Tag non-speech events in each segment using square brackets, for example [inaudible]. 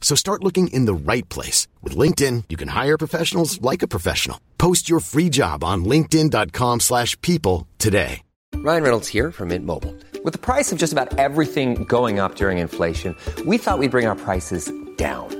So start looking in the right place. With LinkedIn, you can hire professionals like a professional. Post your free job on linkedin.com slash people today. Ryan Reynolds here from Mint Mobile. With the price of just about everything going up during inflation, we thought we'd bring our prices down.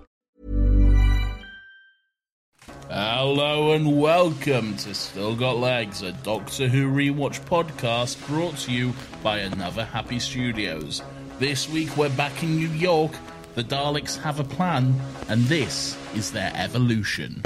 Hello and welcome to Still Got Legs, a Doctor Who rewatch podcast brought to you by Another Happy Studios. This week we're back in New York. The Daleks have a plan, and this is their evolution.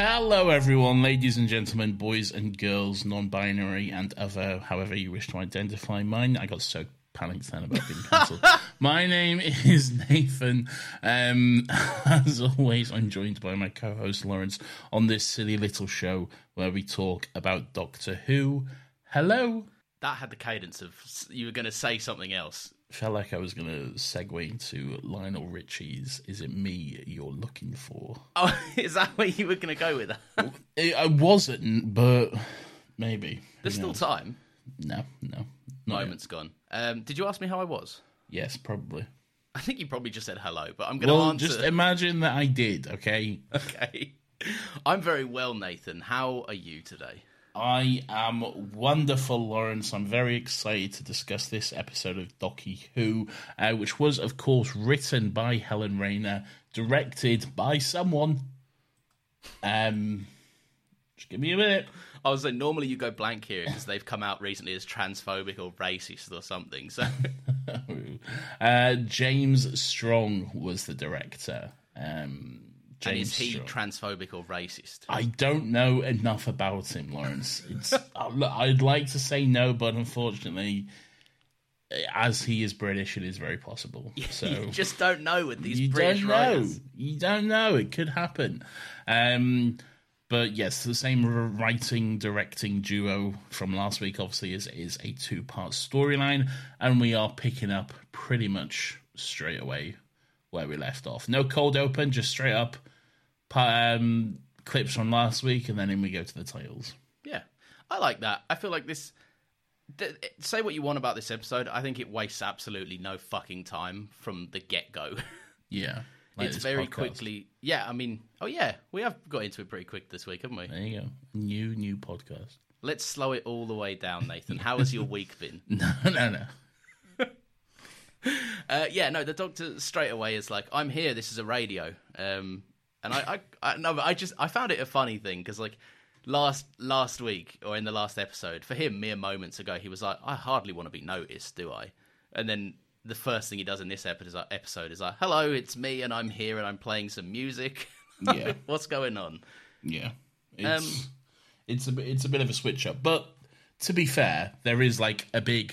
Hello, everyone, ladies and gentlemen, boys and girls, non binary and other, however you wish to identify mine. I got so panicked then about being cancelled. [laughs] my name is Nathan. Um, [laughs] as always, I'm joined by my co host Lawrence on this silly little show where we talk about Doctor Who. Hello. That had the cadence of you were going to say something else. Felt like I was going to segue into Lionel Richie's Is It Me You're Looking For? Oh, [laughs] is that where you were going to go with that? I I wasn't, but maybe. There's still time. No, no. not yet. Moment's gone. Um, did you ask me how I was? Yes, probably. I think you probably just said hello, but I'm going to Well, answer. just imagine that I did, okay? [laughs] okay. I'm very well, Nathan. How are you today? I am wonderful, Lawrence. I'm very excited to discuss this episode of Docky Who, uh, which was, of course, written by Helen Raynor, directed by someone. Um, just give me a minute. I was like, normally you go blank here because they've come out recently as transphobic or racist or something. So [laughs] Uh, James Strong was the director. Um, and is he Strong. transphobic or racist? I don't know enough about him, Lawrence. It's, [laughs] I- look, I'd like to say no, but unfortunately, as he is British, it is very possible. [laughs] So you just don't know with these you British don't know. writers. You don't know. It could happen. Um, but yes, the same writing directing duo from last week obviously is is a two part storyline, and we are picking up pretty much straight away where we left off. No cold open, just straight up um, clips from last week, and then in we go to the titles. Yeah, I like that. I feel like this. th- Say what you want about this episode. I think it wastes absolutely no fucking time from the get go. [laughs] Yeah, like it's very podcast. quickly. Yeah, I mean, oh yeah, we have got into it pretty quick this week, haven't we? There you go. New new podcast. Let's slow it all the way down, Nathan. How has your week been? [laughs] No, no, no. [laughs] Uh, yeah, no, the doctor straight away is like, "I'm here. This is a radio." Um, and I, I, I no, but I just I found it a funny thing because like last last week or in the last episode for him mere moments ago he was like, "I hardly want to be noticed, do I?" And then the first thing he does in this episode episode is like, "Hello, it's me, and I'm here, and I'm playing some music." [laughs] Yeah. what's going on? Yeah, it's Um, it's a it's a bit of a switch up, but to be fair, there is like a big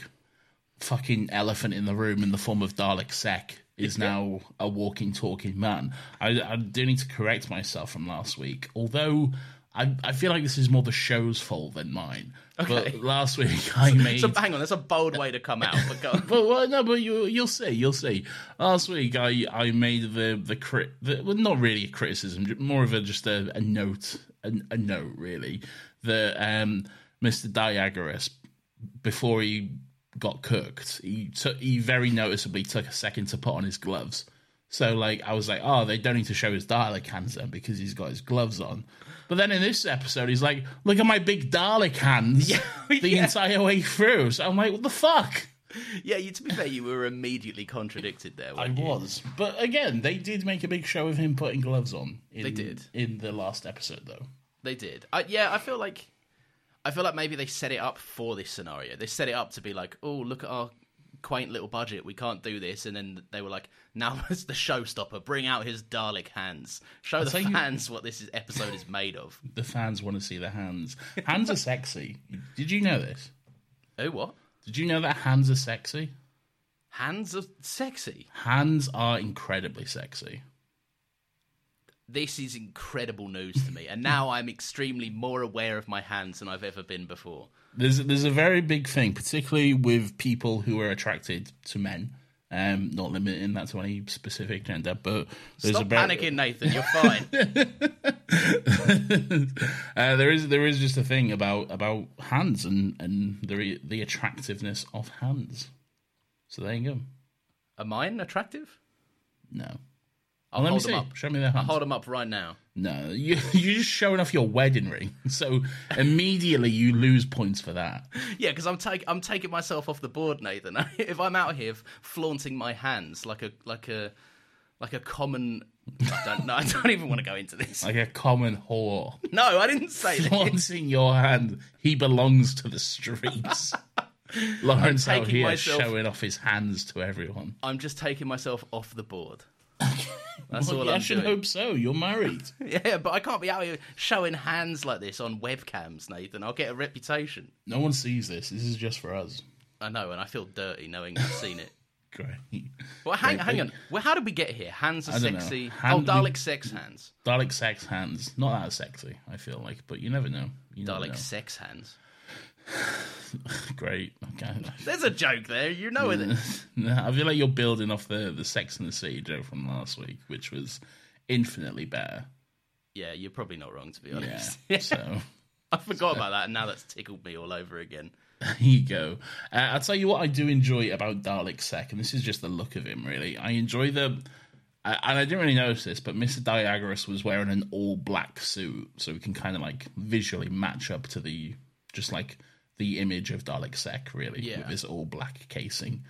fucking elephant in the room in the form of Dalek Sec is now a walking, talking man. I, I do need to correct myself from last week, although I I feel like this is more the show's fault than mine. Okay. But last week [laughs] I made. So hang on, that's a bold way to come out. But go. But [laughs] well, no, but you you'll see, you'll see. Last week I I made the the crit, the, well, not really a criticism, more of a just a, a note, a, a note really. That um, Mr. Diagoras before he got cooked, he took he very noticeably took a second to put on his gloves. So like I was like, oh, they don't need to show his Dalek hands then because he's got his gloves on. But then in this episode, he's like, look at my big Dalek hands [laughs] the yeah. entire way through. So I'm like, what the fuck? yeah, you, to be fair, you were immediately contradicted there. I you? was, but again, they did make a big show of him putting gloves on. In, They did. in the last episode, though. They did. I, yeah, I feel like I feel like maybe they set it up for this scenario. They set it up to be like, oh, look at our quaint little budget. We can't do this, and then they were like, now [laughs] it's the showstopper. Bring out his Dalek hands. Show the tell you- fans what this episode is made of. [laughs] The fans want to see the hands. Hands are sexy. Did you know this? Oh, what? Did you know that hands are sexy? Hands are sexy. Hands are incredibly sexy. This is incredible news to me, and now [laughs] I'm extremely more aware of my hands than I've ever been before. There's there's a very big thing, particularly with people who are attracted to men. Um, not limiting that to any specific gender, but there's Stop a very, panicking, Nathan. You're fine. [laughs] uh, there is there is just a thing about about hands and and the the attractiveness of hands. So there you go. Are mine attractive? No. I'll let me hold see. them up. Show me their I'll hands. hold them up right now. No, you, [laughs] you're just showing off your wedding ring. So immediately you lose points for that. Yeah, because I'm taking I'm taking myself off the board, Nathan. [laughs] if I'm out here flaunting my hands like a like a like a common, I don't know. I don't even want to go into this. Like a common whore. No, I didn't say this. Flaunting your hand. He belongs to the streets. [laughs] Lawrence out here myself- showing off his hands to everyone. I'm just taking myself off the board. [laughs] That's Well, all yeah, I I'm should doing. hope so. You're married. [laughs] Yeah, but I can't be out here showing hands like this on webcams, Nathan. I'll get a reputation. No one sees this. This is just for us. I know, and I feel dirty knowing you've seen it. [laughs] Great. Well, hang, Great hang on. Well, how did we get here? Hands are I sexy. Hand- oh, Dalek sex hands. Dalek sex hands. Not that sexy, I feel like, but you never know. You never Dalek know. sex hands. [laughs] Great. Okay. There's a joke there. You know it. [laughs] No, I feel like you're building off the the Sex and the City joke from last week, which was infinitely better. Yeah, you're probably not wrong to be Yeah. honest. [laughs] so I forgot about that, and now that's tickled me all over again. there you go. Uh, I'll tell you what I do enjoy about Dalek Sec, and this is just the look of him. Really, I enjoy the. I- And I didn't really notice this, but Mr. Diagoras was wearing an all black suit, so we can kind of like visually match up to the just like the image of Dalek Sec, really, Yeah. with this all black casing.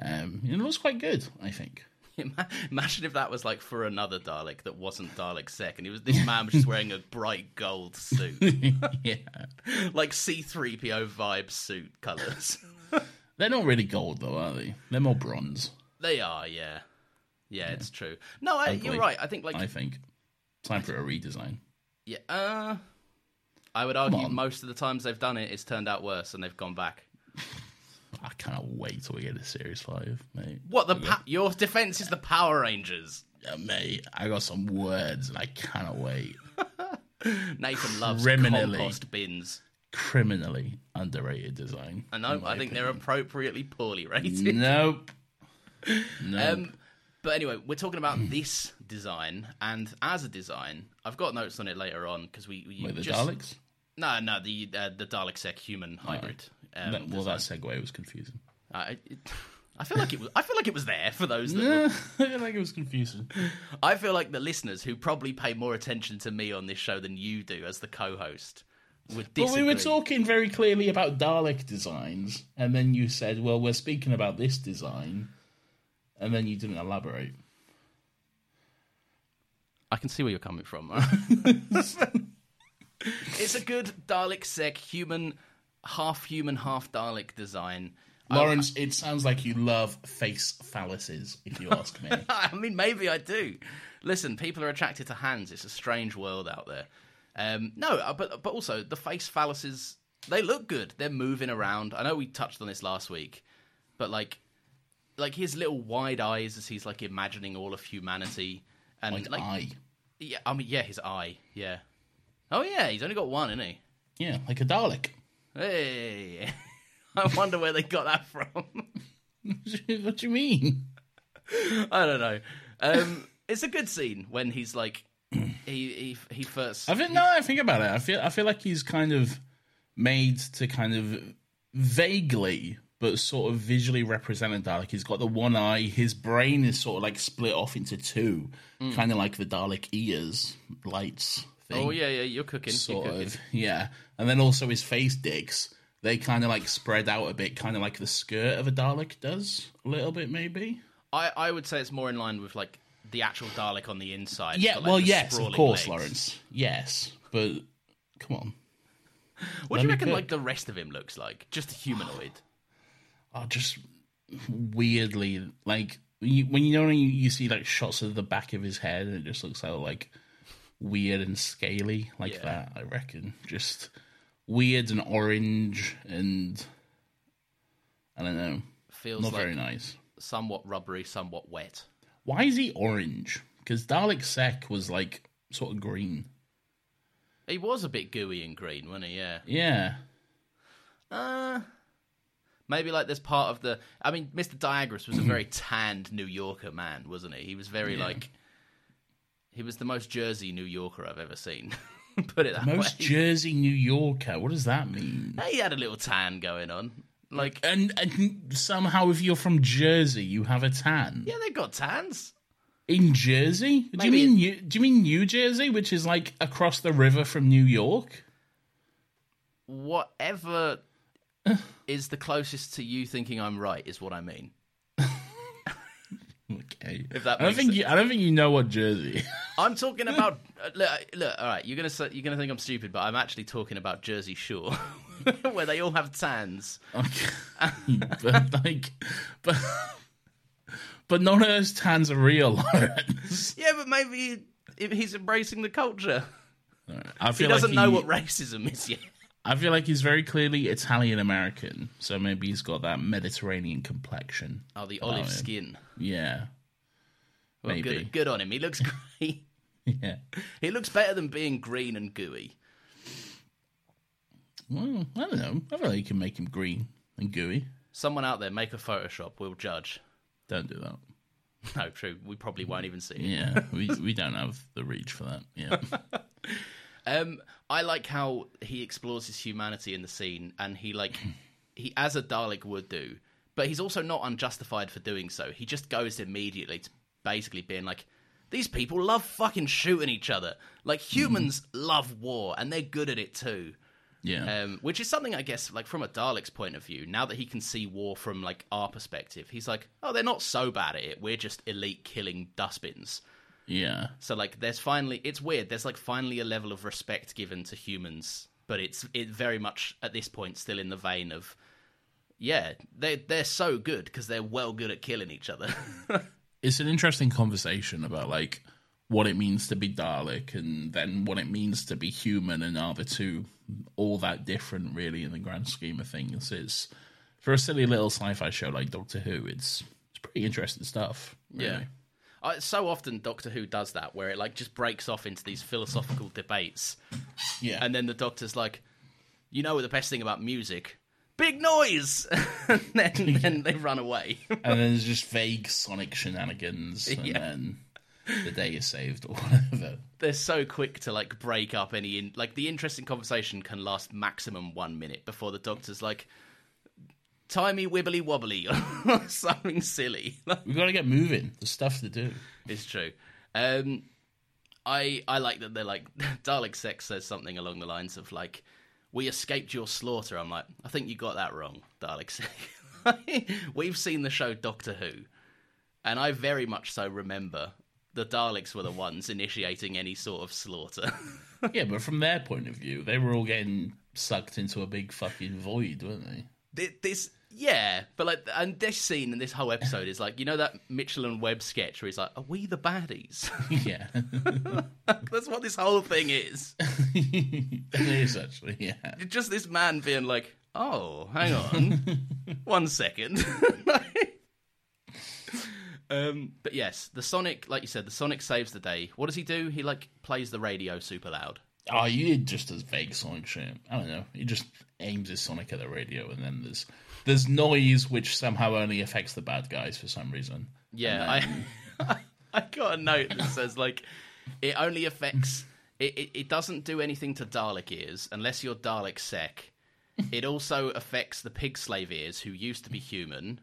Um, it looks quite good, I think. [laughs] Imagine if that was like for another Dalek that wasn't Dalek Sec, and he was this man was just wearing a bright gold suit, [laughs] yeah, [laughs] like C3PO vibe suit colors. they're not really gold though, are they? They're more bronze. they are, yeah, yeah, it's true. No, I, you're right. I think like I think time for a redesign. yeah, uh, I would argue most of the times they've done it, it's turned out worse, and they've gone back. I cannot wait till we get a Series Five, mate. What the pa- your defense is the Power Rangers. Yeah, mate, I got some words and I cannot wait. [laughs] Nathan loves Criminally. compost bins. Criminally underrated design. I know. I think they're appropriately poorly rated. Nope. [laughs] No. Um, but anyway, we're talking about this design, and as a design, I've got notes on it later on because we, we Wait, the just, Daleks? No, no, the uh, the Dalek Sec human hybrid. Um, That- well, that segue was confusing. I, it, I feel like it was. I feel like it was there for those. That Yeah, were, [laughs] I feel like it was confusing. I feel like the listeners who probably pay more attention to me on this show than you do as the co-host would But we were talking very clearly about Dalek designs, and then you said, "Well, we're speaking about this design," and then you didn't elaborate. I can see where you're coming from. [laughs] [laughs] it's a good Dalek Sec human, half human, half Dalek design. Lawrence, it sounds like you love face phalluses, if you ask me. [laughs] I mean, maybe I do. Listen, people are attracted to hands. It's a strange world out there. Um, no, uh, but but also the face phalluses. They look good. They're moving around. I know we touched on this last week, but like, like his little wide eyes as he's like imagining all of humanity and like, like, I. yeah, I mean, yeah, his eye, yeah. Oh yeah, he's only got one, isn't he? Yeah, like a Dalek. Hey, [laughs] I wonder where they got that from. [laughs] what do you mean? [laughs] I don't know. Um, it's a good scene when he's like, [clears throat] he he he first. I think no. I think about it. I feel I feel like he's kind of made to kind of vaguely, but sort of visually represent a Dalek. He's got the one eye. His brain is sort of like split off into two, kind of like the Dalek ears, lights. Thing. Oh yeah, yeah, you're cooking. You're sort cooking. of yeah and then also his face digs. they kind of like spread out a bit kind of like the skirt of a dalek does a little bit maybe I I would say it's more in line with like the actual Dalek on the inside. yeah like, well yes of course legs. lawrence yes but come on What do you reckon like the rest of him looks like? Just a humanoid. [sighs] oh just weirdly like when you, when you know when you, you see like shots of the back of his head and it just looks so like weird and scaly like Yeah. that i reckon just weird and orange and i don't know Feels not like very nice somewhat rubbery, somewhat wet. Why is he orange? Because Dalek Sec was like sort of green. He was a bit gooey and green, wasn't he? Yeah. Yeah. Uh, maybe like there's part of the. I mean, Mr. Diagoras was a very [clears throat] tanned New Yorker man, wasn't he? He was very Yeah. like. He was the most Jersey New Yorker I've ever seen. [laughs] Put it that Most way. Jersey New Yorker. What does that mean? he had a little tan going on. Like, And, and somehow, if you're from Jersey, you have a tan yeah, they've got tans. in Jersey. Do you Maybe mean New, Do you mean New Jersey, which is like across the river from New York? Whatever [sighs] is the closest to you thinking I'm right is what I mean. Okay. If that I don't think sense. you, I don't think you know what Jersey. I'm [laughs] talking about uh, look, look. All right, you're gonna say, you're gonna think I'm stupid, but I'm actually talking about Jersey Shore, [laughs] where they all have tans. Okay. [laughs] but like, but but none of those tans are real, Lawrence. Yeah, but maybe if he's embracing the culture. I feel He doesn't like know what racism is yet. I feel like he's very clearly Italian American, so maybe he's got that Mediterranean complexion. Oh, the olive skin. Yeah, Well, maybe. good, good on him. He looks [laughs] great. yeah. he looks better than being green and gooey. Well, I don't know. I feel like you can make him green and gooey. Someone out there, make a Photoshop. We'll judge. Don't do that. [laughs] No, true. We probably won't even see it. Yeah, we we don't have the reach for that. Yeah, [laughs] Um, I like how he explores his humanity in the scene, and he like [clears throat] he as a Dalek would do, but he's also not unjustified for doing so. He just goes immediately to basically being like, "These people love fucking shooting each other. Like humans love war, and they're good at it too." yeah. Um, which is something I guess, like from a Dalek's point of view, now that he can see war from like our perspective, he's like, "Oh, they're not so bad at it. We're just elite killing dustbins." yeah. So like there's finally it's weird. There's like finally a level of respect given to humans, but it's it very much at this point still in the vein of yeah, they they're so good because they're well good at killing each other. [laughs] It's an interesting conversation about like what it means to be Dalek and then what it means to be human, and are the two all that different really in the grand scheme of things? It's for a silly little sci-fi show like Doctor Who. It's it's pretty interesting stuff. Really. I, so often Doctor Who does that where it like just breaks off into these philosophical debates yeah. and then the doctor's like you know the best thing about music big noise [laughs] and then, [laughs] then they run away and then there's just vague Sonic shenanigans, and Yeah. then the day is saved or [laughs] whatever. they're so quick to like break up any in- like the interesting conversation can last maximum one minute before the doctor's like timey wibbly wobbly or something silly We've got to get moving. There's stuff to do. it's true um i i like that they're like dalek Sec says something along the lines of like we escaped your slaughter. I'm like i think you got that wrong dalek. [laughs] We've seen the show doctor who and i very much so remember the daleks were the ones initiating any sort of slaughter. [laughs] Yeah, but from their point of view, they were all getting sucked into a big fucking void, weren't they? This yeah but like and this scene and this whole episode is like you know that mitchell and webb sketch where he's like are we the baddies [laughs] Yeah. [laughs] that's what this whole thing is [laughs] it is actually, yeah. just this man being like oh hang on one second um but yes the sonic like you said the sonic saves the day what does he do he like plays the radio super loud Oh, he just does vague Sonic shit. I don't know. He just aims his Sonic at the radio, and then there's there's noise which somehow only affects the bad guys for some reason. Yeah, I [laughs] I got a note that says like it only affects it, it, it doesn't do anything to Dalek ears unless you're Dalek Sec. [laughs] It also affects the pig slave ears who used to be human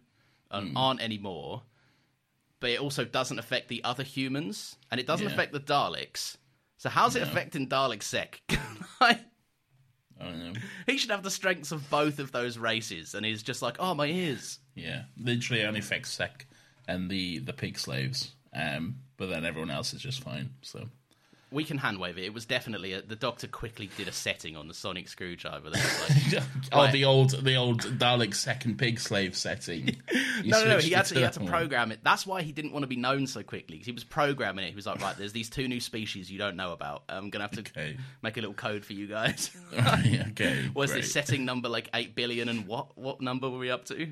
and hmm. aren't anymore. But it also doesn't affect the other humans, and it doesn't Yeah. affect the Daleks. So how's it affecting Dalek Sec? [laughs] Like, I don't know. he should have the strengths of both of those races, and he's just like, oh my ears. Yeah, literally only affects Sec and the the pig slaves. Um, but then everyone else is just fine. So We can handwave it. It was definitely a, the doctor quickly did a setting on the sonic screwdriver. Was like, [laughs] oh, [laughs] the old the old Dalek second pig slave setting. [laughs] No, no, no. He had to, he had to program it. That's why he didn't want to be known so quickly. 'cause he was programming it. He was like, right, there's these two new species you don't know about. I'm gonna have to Okay. make a little code for you guys. Right, okay, Was this setting number like eight billion and what? What number were we up to?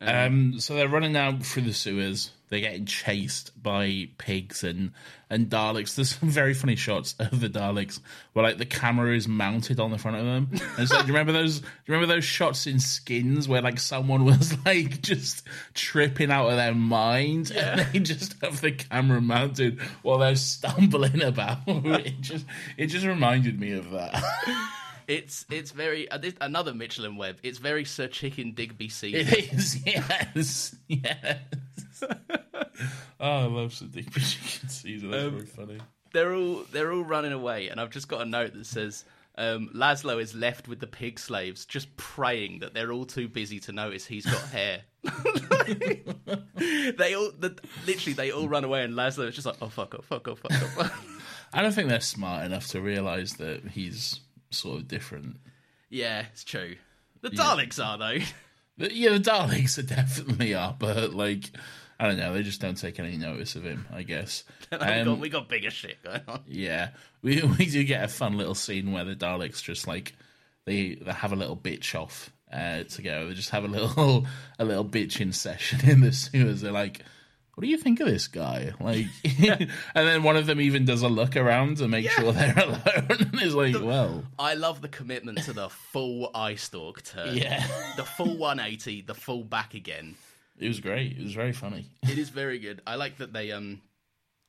Um, so they're running out through the sewers. They're getting chased by pigs and and Daleks. There's some very funny shots [laughs] of the Daleks where like the camera is mounted on the front of them. And so, do you remember those? Do you remember those shots in Skins where like someone was [laughs] like just tripping out of their mind and they just have the camera mounted while they're stumbling [laughs] about? it just it just reminded me of that. It's it's very uh, this, another Mitchell and Webb. It's very Sir Chicken Digby Caesar. It is, [laughs] yes, yes. oh, I love some deep chicken season. That's very funny. they're all they're all running away, and I've just got a note that says um, Laszlo is left with the pig slaves, just praying that they're all too busy to notice he's got [laughs] hair. [laughs] they all the, literally they all run away, and Laszlo is just like, oh fuck, oh fuck, oh fuck, oh fuck. I don't think they're smart enough to realize that he's sort of different. yeah, it's true. The Daleks are though. [laughs] The- Yeah, the Daleks are definitely are, but like, I don't know, they just don't take any notice of him. I guess. [laughs] we, Um, got, we got bigger shit going on. Yeah, we [laughs] we do get a fun little scene where the Daleks just like they they have a little bitch off uh, together. They just have a little a little bitching session in the sewers. They're like, "What do you think of this guy?" Like, [laughs] [laughs] and then one of them even does a look around to make sure they're [laughs] alone. and is like, "Well, I love the commitment to the full eye stalk turn. yeah." The full 180, the full back again. It was great. It was very funny. It is very good. I like that they um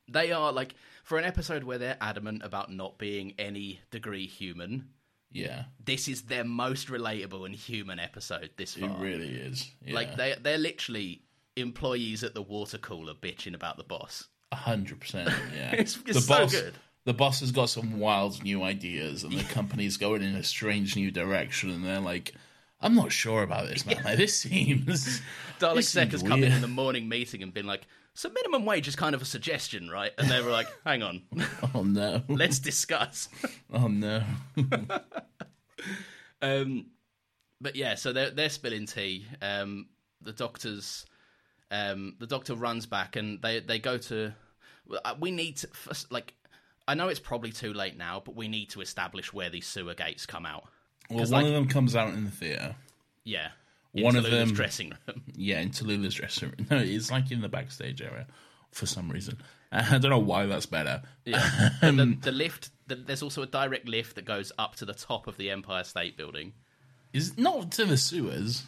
they are like for an episode where they're adamant about not being any degree human. Yeah, This is their most relatable and human episode this far. it really is. Yeah. Like they they're literally employees at the water cooler bitching about the boss. A hundred percent. Yeah, [laughs] It's- it's so good. The boss has got some wild new ideas, and the company's going in a strange new direction. And they're like, "I'm not sure about this, man. [laughs] Like, this seems." Dalek Sec has come in in the morning meeting and been like, "So minimum wage is kind of a suggestion, right?" And they were like, [laughs] "Hang on, Oh no! let's discuss." Oh no! Um, but yeah, so they're they're spilling tea. Um, the doctor's um, the doctor runs back and they they go to. uh, We need to like. I know it's probably too late now, but we need to establish where these sewer gates come out. Well, one like- of them comes out in the theater. Yeah, One into of them- dressing room. [laughs] Yeah, into Lula's dressing room. No, it's like in the backstage area for some reason. [laughs] I don't know why that's better. Yeah, [laughs] the, the lift. The, there's also a direct lift that goes up to the top of the Empire State Building. Is not to the sewers.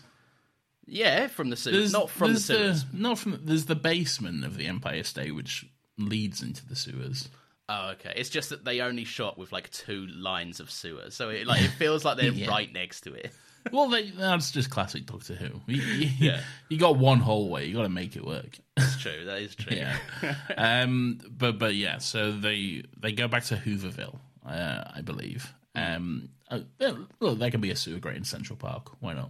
Yeah, from the sewers, not from the sewers. not from. There's the basement of the Empire State, which leads into the sewers. Oh, okay. It's just that they only shot with like two lines of sewer, so it like it feels like they're [laughs] Yeah. right next to it. [laughs] Well, they, that's just classic Doctor Who. You, you, [laughs] Yeah. you got one hallway. You got to make it work. That's true. That is true. Yeah. um. But but yeah. So they they go back to Hooverville, uh, I believe. Um. Uh, look, there can be a sewer grate in Central Park. Why not?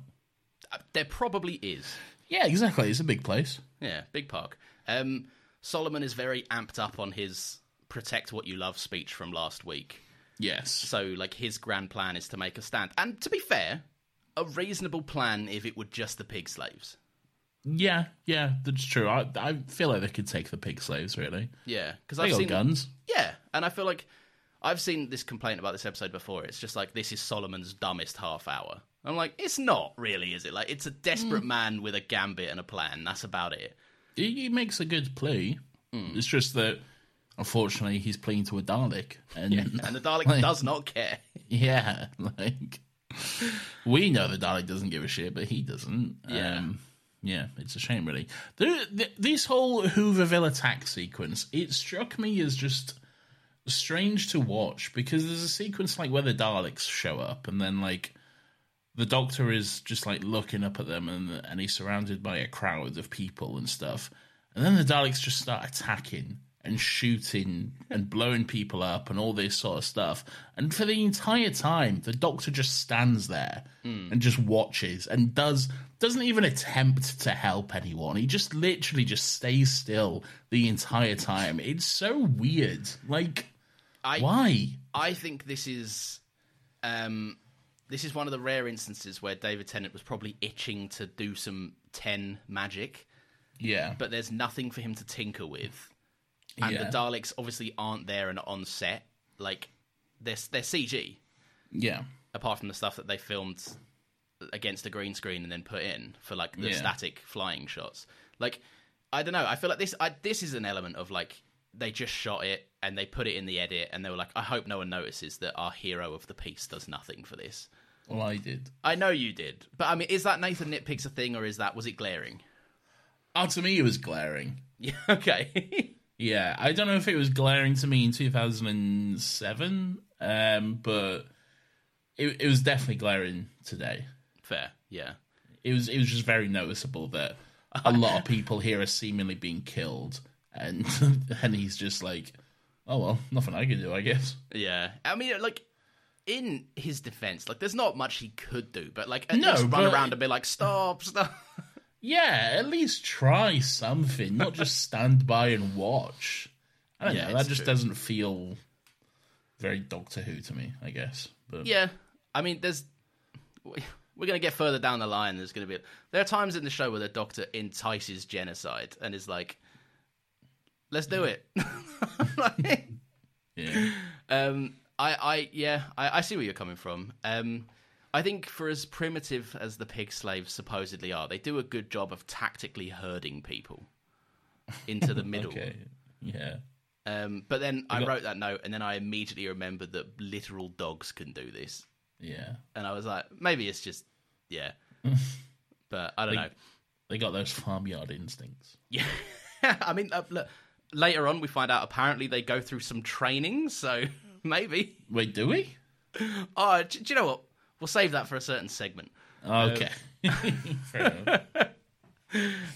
There probably is. Yeah, exactly. It's a big place. Yeah, big park. Um, Solomon is very amped up on his "protect what you love" speech from last week. Yes. So, like, his grand plan is to make a stand. And to be fair, a reasonable plan if it were just the pig slaves. Yeah. Yeah. That's true. I I feel like they could take the pig slaves. Really. Yeah, because They I've got seen guns. Yeah, and I feel like I've seen this complaint about this episode before. It's just like this is Solomon's dumbest half hour. I'm like, it's not really, is it? Like, it's a Mm. desperate man with a gambit and a plan. That's about it. He, he makes a good play. It's just that unfortunately, he's playing to a Dalek, and and the Dalek [laughs] like, does not care. Yeah, like we know the Dalek doesn't give a shit, but he doesn't. Yeah. Um, yeah, it's a shame, really. The, the, this whole Hooverville attack sequence, it struck me as just strange to watch because there's a sequence like where the Daleks show up, and then like the Doctor is just like looking up at them, and and he's surrounded by a crowd of people and stuff, and then the Daleks just start attacking and shooting and blowing people up and all this sort of stuff. And for the entire time, the Doctor just stands there and just watches and does doesn't even attempt to help anyone. He just literally just stays still the entire time. It's so weird. Like, I why? I think this is um, this is one of the rare instances where David Tennant was probably itching to do some ten magic, Yeah, but there's nothing for him to tinker with, and yeah, the Daleks obviously aren't there and on set. Like they're they're CG, yeah, apart from the stuff that they filmed against a green screen and then put in for like the Yeah. static flying shots. Like I don't know. I feel like this. I, this is an element of like they just shot it and they put it in the edit and they were like, I hope no one notices that our hero of the piece does nothing for this. Well, I did. I know you did, but I mean, is that Nathan nitpicks a thing or is that was it glaring? Oh, to me, it was glaring. [laughs] Yeah. Okay. [laughs] Yeah, I don't know if it was glaring to me in 2007, um, but it, it was definitely glaring today. Fair. Yeah. It was it was just very noticeable that a lot of [laughs] people here are seemingly being killed, and and he's just like, oh well, nothing I can do, I guess. Yeah. I mean, like. In his defense, like there's not much he could do, but like at No, least run around and be like, "Stop, [laughs] stop." Yeah, at least try something, not just stand by and watch. I don't Yeah, know. That just true. doesn't feel very Doctor Who to me. I guess, but Yeah, I mean, there's we're gonna get further down the line. There's gonna be there are times in the show where the Doctor entices genocide and is like, "Let's do it." [laughs] Like, [laughs] yeah, um, I, I, yeah, I, I see where you're coming from. Um, I think for as primitive as the pig slaves supposedly are, they do a good job of tactically herding people into the [laughs] middle. okay, yeah. Um, but then I got- wrote that note, and then I immediately remembered that literal dogs can do this. Yeah, and I was like, maybe it's just yeah, [laughs] but I don't know. they got those farmyard instincts. Yeah, [laughs] I mean, uh, look, later on we find out apparently they go through some training, so maybe. Wait, do we? Oh, do, do you know what? We'll save that for a certain segment. Okay, [laughs] fair.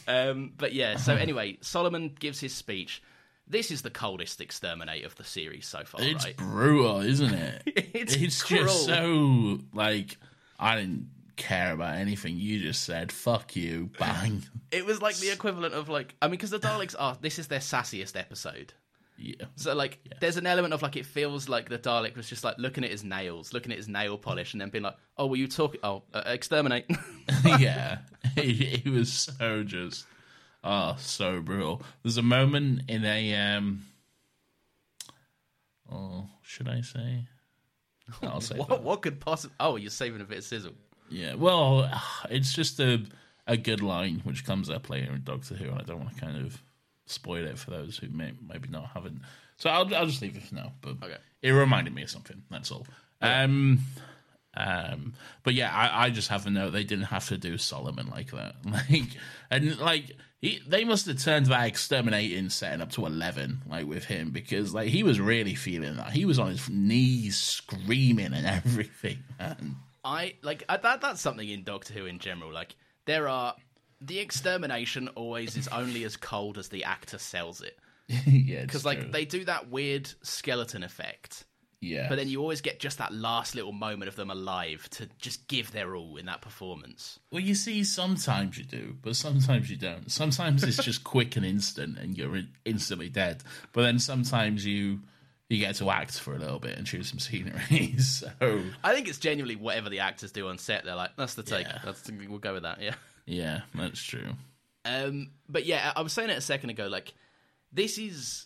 Um, but yeah, so anyway, Solomon gives his speech. This is the coldest exterminate of the series so far, It's right? brutal, isn't it? [laughs] It's just cruel. so like I didn't care about anything you just said. Fuck you, bang. [laughs] It was like the equivalent of like, I mean, because the Daleks are this is their sassiest episode. Yeah, So like, there's an element of like it feels like the Dalek was just like looking at his nails, looking at his nail polish, and then being like, "Oh, were you talking? Oh, uh, exterminate." [laughs] [laughs] yeah. [laughs] It, it was so just oh so brutal. There's a moment in a um. Oh, should I say? I'll say. what, what could possibly? Oh, you're saving a bit of sizzle. Yeah, well, [sighs] it's just a a good line which comes up later in Doctor Who, and I don't want to kind of spoil it for those who may maybe not haven't. So I'll I'll just leave it for now. But Okay. it reminded me of something. That's all. Um, um, but yeah, I, I just have to know they didn't have to do Solomon like that. [laughs] Like, and like he, they must have turned that exterminating setting up to eleven, like with him, because like he was really feeling that. He was on his knees screaming and [laughs] everything. Man. I like uh, that. That's something in Doctor Who in general. Like there are the extermination always is only as cold as the actor sells it. [laughs] yeah, Because like they do that weird skeleton effect, yeah, but then you always get just that last little moment of them alive to just give their all in that performance. Well, you see, sometimes you do, but sometimes you don't. Sometimes it's just [laughs] quick and instant, and you're in- instantly dead. But then sometimes you you get to act for a little bit and choose some scenery. [laughs] so I think it's genuinely whatever the actors do on set. They're like, that's the take. Yeah. That's we'll go with that. Yeah. Yeah, that's true. Um, but yeah, I was saying it a second ago. Like, this is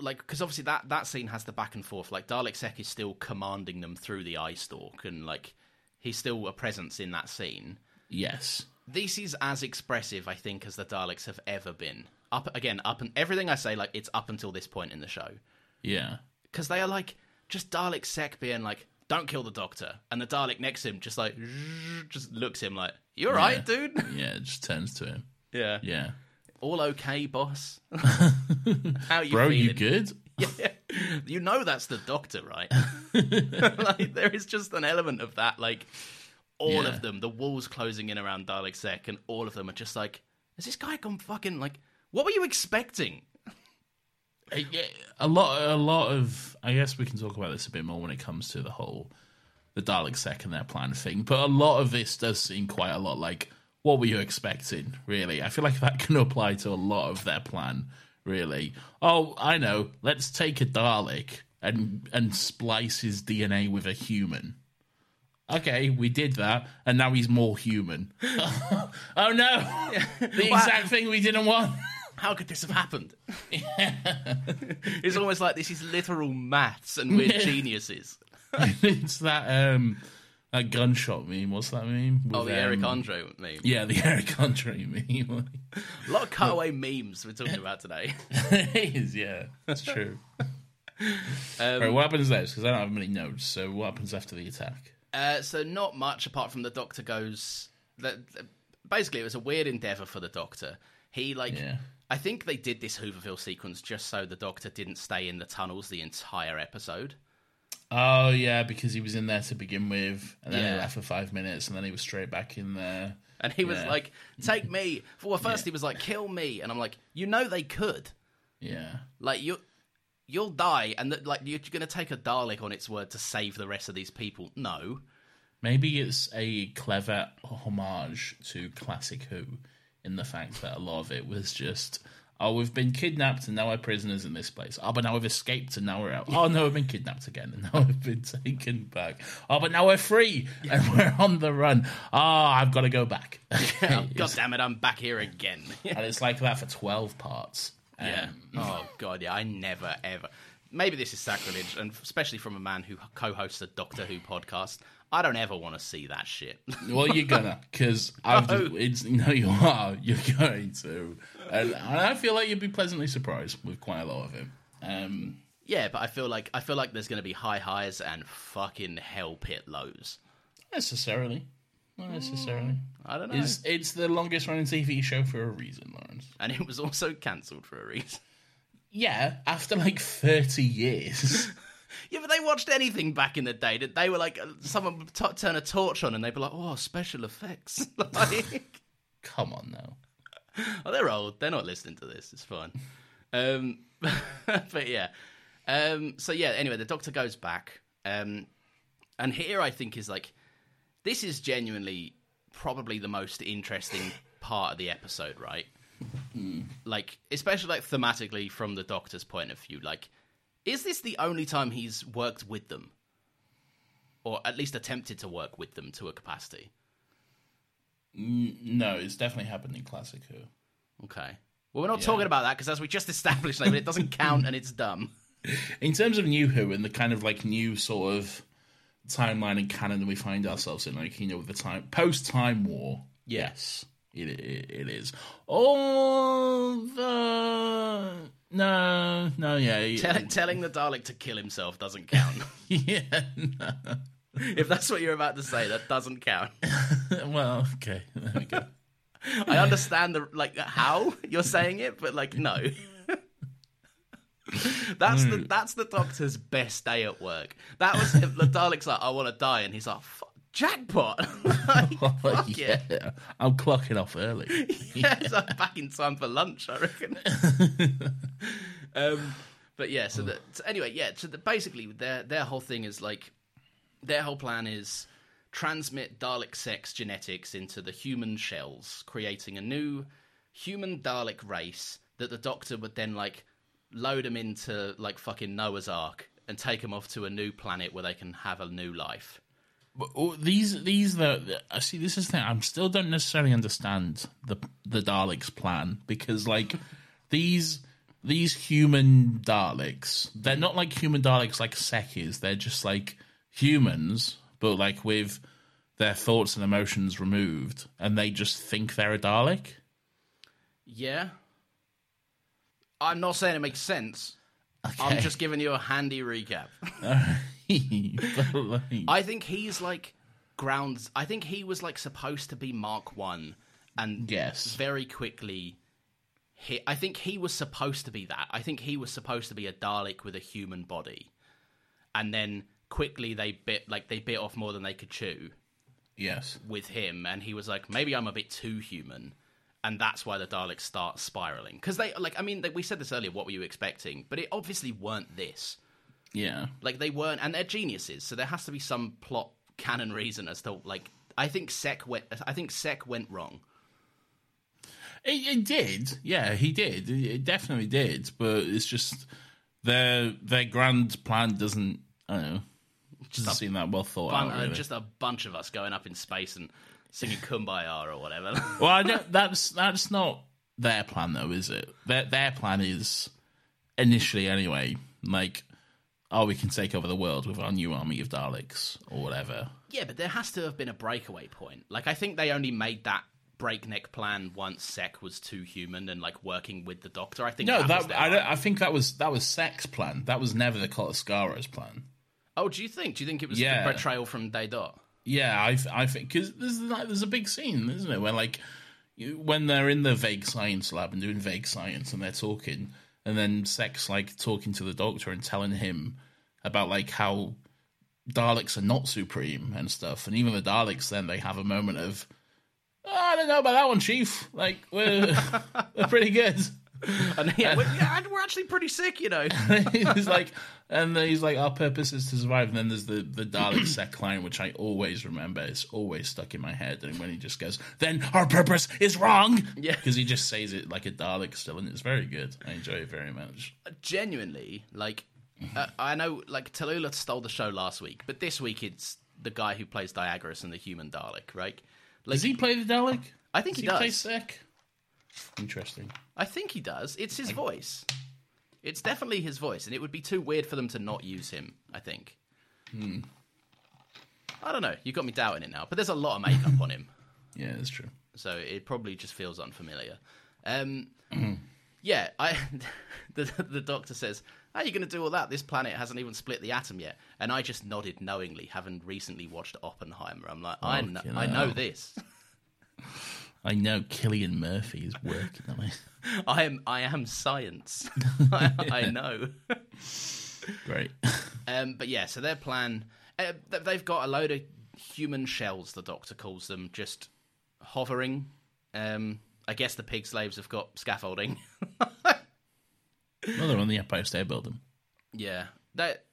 like because obviously that that scene has the back and forth. Like, Dalek Sec is still commanding them through the eye stalk, and like he's still a presence in that scene. Yes, This is as expressive, I think, as the Daleks have ever been. up again, up and everything I say, like it's up until this point in the show, Yeah. because they are like just Dalek Sec being like, "Don't kill the Doctor," and the Dalek next to him just like [laughs] just looks at him like, you're all right, dude?" [laughs] Yeah, it just turns to him. Yeah. Yeah. All okay, boss? [laughs] How you Bro, you good? Yeah. You know that's the doctor, right? like there is just an element of that, like all Yeah. of them, the walls closing in around Dalek Sec, and all of them are just like, has this guy gone fucking like what were you expecting? Uh, a lot a lot of i guess we can talk about this a bit more when it comes to the whole the dalek sec and their plan thing but a lot of this does seem quite a lot like what were you expecting really? I feel like that [laughs] can apply to a lot of their plan really. Oh i know let's take a dalek and and splice his dna with a human. Okay we did that and now he's more human. [laughs] Oh no! [laughs] The exact thing we didn't want How could this have happened? [laughs] it's almost like this is literal maths and we're [laughs] geniuses. [laughs] it's that um that gunshot meme. What's that meme? With, Oh, the Eric um, Andre meme. Yeah, the Eric Andre meme. A lot of cutaway memes we're talking about today. it is, yeah, that's true. Um, right, what happens next? Because I don't have many notes. So what happens after the attack? Uh, so not much apart from the Doctor goes. The, the- basically, it was a weird endeavor for the Doctor. He like, Yeah. I think they did this Hooverville sequence just so the Doctor didn't stay in the tunnels the entire episode. Oh yeah, because he was in there to begin with, and then Yeah. he left for five minutes, and then he was straight back in there. And he was Yeah. like, "Take me." Well, first he was like, "Kill me," and I'm like, "You know they could. Yeah, Like you." You'll die, and that, like you're going to take a Dalek on its word to save the rest of these people. No, maybe it's a clever homage to classic Who, in the fact that a lot of it was just. Oh, we've been kidnapped and now we're prisoners in this place. Oh, but now we've escaped and now we're out. Oh, no, we've been kidnapped again and now [laughs] we've been taken back. Oh, but now we're free and we're on the run. Oh, I've got to go back. oh, [laughs] [laughs] God damn it, I'm back here again. and it's like that for 12 parts. Yeah. Um, oh god, yeah. I never ever. Maybe this is sacrilege, and especially from a man who co-hosts a Doctor Who podcast. I don't ever want to see that shit. [laughs] Well, you're gonna, because [laughs] I've No. just, [laughs] no, you are. You're going to, and, and I feel like you'd be pleasantly surprised with quite a lot of it. Um, yeah, but I feel like I feel like there's going to be high highs and fucking hell pit lows. necessarily, not necessarily. I don't know. It's it's the longest running TV show for a reason, Lawrence. And it was also cancelled for a reason. Yeah, after like thirty years. Yeah, but they watched anything back in the day. That they were like, uh, someone would t- turn a torch on, and they'd be like, "Oh, special effects." [laughs] like, Come on now. Oh, they're old. They're not listening to this. It's fine. Um, [laughs] but yeah. Um, so yeah. Anyway, the Doctor goes back, um, and here I think is like this is genuinely probably the most interesting part of the episode, right? Like, especially like thematically from the Doctor's point of view. Like, is this the only time he's worked with them, or at least attempted to work with them to a capacity? No, it's definitely happened in Classic Who. Okay. Well, we're not talking about that because, as we just established, like, it doesn't count and it's dumb. In terms of New Who and the kind of like new sort of timeline and canon that we find ourselves in, like you know, with the time post Time War, yes, it, it it is. All the no, no, yeah, Tell, telling the Dalek to kill himself doesn't count. [laughs] yeah. no. if that's what you're about to say, that doesn't count. [laughs] Well, okay, there we go. [laughs] I understand the like how you're saying it, but like no. that's the hmm. that's the Doctor's best day at work. That was him, the Dalek's like, I want to die, and he's like, "Fuck, jackpot! [laughs] [laughs] like, fuck yeah, it. I'm clocking off early. yeah, it's like back in time for lunch, I reckon. [laughs] um, but yeah, so, the, so anyway, yeah. So the, basically, their their whole thing is like their whole plan is transmit Dalek Sec's genetics into the human shells, creating a new human Dalek race that the Doctor would then like load them into like fucking Noah's Ark and take them off to a new planet where they can have a new life. But, oh, these these the I see this is the thing I still don't necessarily understand the the Daleks plan because like [laughs] these these human Daleks they're not like human Daleks like Sec is they're just like humans but like with their thoughts and emotions removed and they just think they're a Dalek Yeah. I'm not saying it makes sense. I'm just giving you a handy recap. [laughs] [laughs] [laughs] Like, I think he's like grounds. I think he was like supposed to be Mark One, and Yes. very quickly. He, I think he was supposed to be that. I think he was supposed to be a Dalek with a human body, and then quickly they bit like they bit off more than they could chew yes. with him, and he was like, maybe I'm a bit too human, and that's why the Daleks start spiraling. Because they like, I mean, they, we said this earlier. What were you expecting? But it obviously weren't this. Yeah. Like they weren't, and they're geniuses, so there has to be some plot canon reason as to like. I think Sec went. I think Sec went wrong. It, it did. Yeah, he did. It, it definitely did. But it's just their their grand plan doesn't. I don't know. Doesn't seem that well thought Bun- out. uh, Really. just a bunch of us going up in space and singing "Kumbaya" or whatever. [laughs] Well, I don't, that's that's not their plan though, is it? Their their plan is initially anyway, like, oh, we can take over the world with our new army of Daleks or whatever. yeah, but there has to have been a breakaway point. Like I think they only made that breakneck plan once Sec was too human and like working with the Doctor. I think No, that, that, was I. I think that was that was Sec's plan. That was never the Cult of Skaro's plan. Oh, do you think? Do you think it was Yeah. the betrayal from Day Dot? Yeah, I I think because there's like, there's a big scene, isn't it, where like you, when they're in the vague science lab and doing vague science and they're talking, and then Sec like talking to the doctor and telling him about like how Daleks are not supreme and stuff, and even the Daleks then they have a moment of "Oh, I don't know about that one, Chief. Like we're [laughs] we're pretty good. And yeah, we're, yeah, we're actually pretty sick, you know. [laughs] he's like, and he's like, our purpose is to survive. And then there's the the Dalek Sec line, which I always remember. It's always stuck in my head. And when he just goes, then our purpose is wrong. Yeah. because he just says it like a Dalek still, and it's very good. I enjoy it very much. Genuinely, like uh, I know, like Tallulah stole the show last week, but this week it's the guy who plays Diagoras and the human Dalek, right? Like, Does he play the Dalek? I think does he he play does. sec. Interesting. I think he does. It's his voice. It's definitely his voice, and it would be too weird for them to not use him. I think. I don't know. You got me doubting it now, but there's a lot of makeup on him, [laughs] Yeah, that's true. so it probably just feels unfamiliar. Um, [clears throat] yeah, I. [laughs] the the doctor says, "How are you going to do all that? This planet hasn't even split the atom yet." And I just nodded knowingly, having recently watched Oppenheimer. I'm like, I I know this. [laughs] I know Cillian Murphy is working on it. [laughs] I am I am science. [laughs] I, I know. Great. Um, but yeah, so their plan. Uh, they've got a load of human shells. The Doctor calls them just hovering. Um, I guess the pig slaves have got scaffolding. Another on the Empire State Building. yeah, that.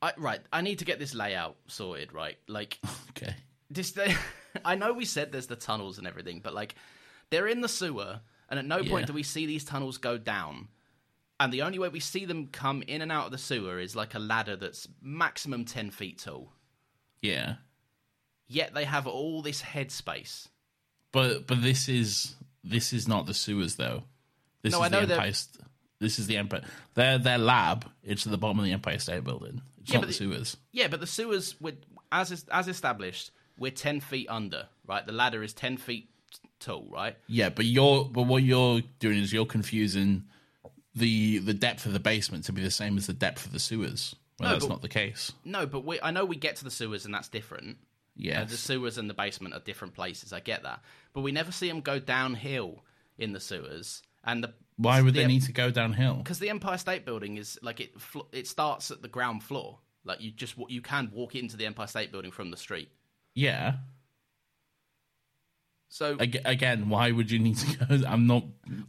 I, right, I need to get this layout sorted. Right, like [laughs] Okay. this. They, [laughs] I know we said there's the tunnels and everything, but like they're in the sewer, and at no Yeah. point do we see these tunnels go down. And the only way we see them come in and out of the sewer is like a ladder that's maximum ten feet tall. Yeah. Yet they have all this headspace. But but this is this is not the sewers though. This No, is I know the Empire. St- this is the Empire. Their their lab. It's at the bottom of the Empire State Building. It's Yeah, not the the- sewers. Yeah, but the sewers, would, as is- as established, we're ten feet under. Right, the ladder is ten feet tall. Right. Yeah, but you're but what you're doing is you're confusing the the depth of the basement to be the same as the depth of the sewers. Well, No, that's but- not the case. No, but we, I know we get to the sewers and that's different. Yeah, Uh, the sewers and the basement are different places. I get that, but we never see them go downhill in the sewers. And the Why would the, they need to go downhill? Because the Empire State Building is like it. It starts at the ground floor. Like you just you can walk into the Empire State Building from the street. Yeah. So Again, why would you need to go? [laughs] I'm not.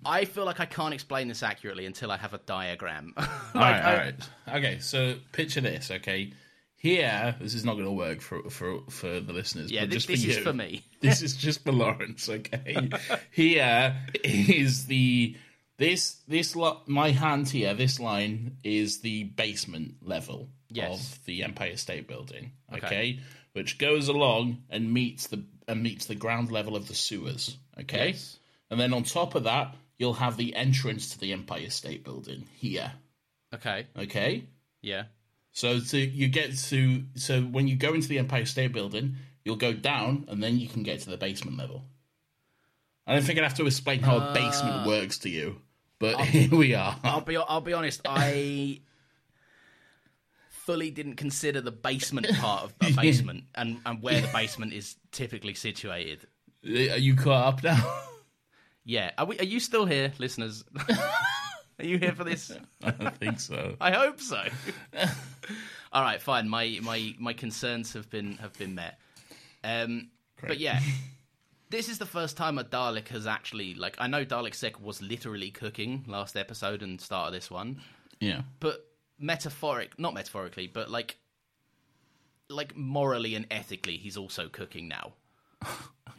I feel like I can't explain this accurately until I have a diagram. [laughs] all Like, right, I- all right. Okay, so picture this. Okay, here this is not going to work for for for the listeners. Yeah, but thi- just this for is for me. [laughs] this is just for Lawrence. Okay, [laughs] here is the this this lo- my hand here. This line is the basement level Yes. of the Empire State Building. Okay. Okay. which goes along and meets the and meets the ground level of the sewers. Okay, Yes. and then on top of that, you'll have the entrance to the Empire State Building here. Okay. Okay. Yeah. So to you get to so when you go into the Empire State Building, you'll go down and then you can get to the basement level. I don't think I'd have to explain how a Ah. basement works to you. But [laughs] here we are. I'll be I'll be honest. I fully didn't consider the basement part of a [laughs] basement and, and where the basement is typically situated. Are you caught up now? Yeah, are, we, are you still here, listeners? [laughs] are you here for this? I don't think so. I hope so. [laughs] All right, fine. My my my concerns have been have been met. Um, but yeah, [laughs] this is the first time a Dalek has actually like. I know Dalek Sec was literally cooking last episode and start of this one, Yeah. but metaphoric, not metaphorically, but like like morally and ethically, he's also cooking now. [laughs]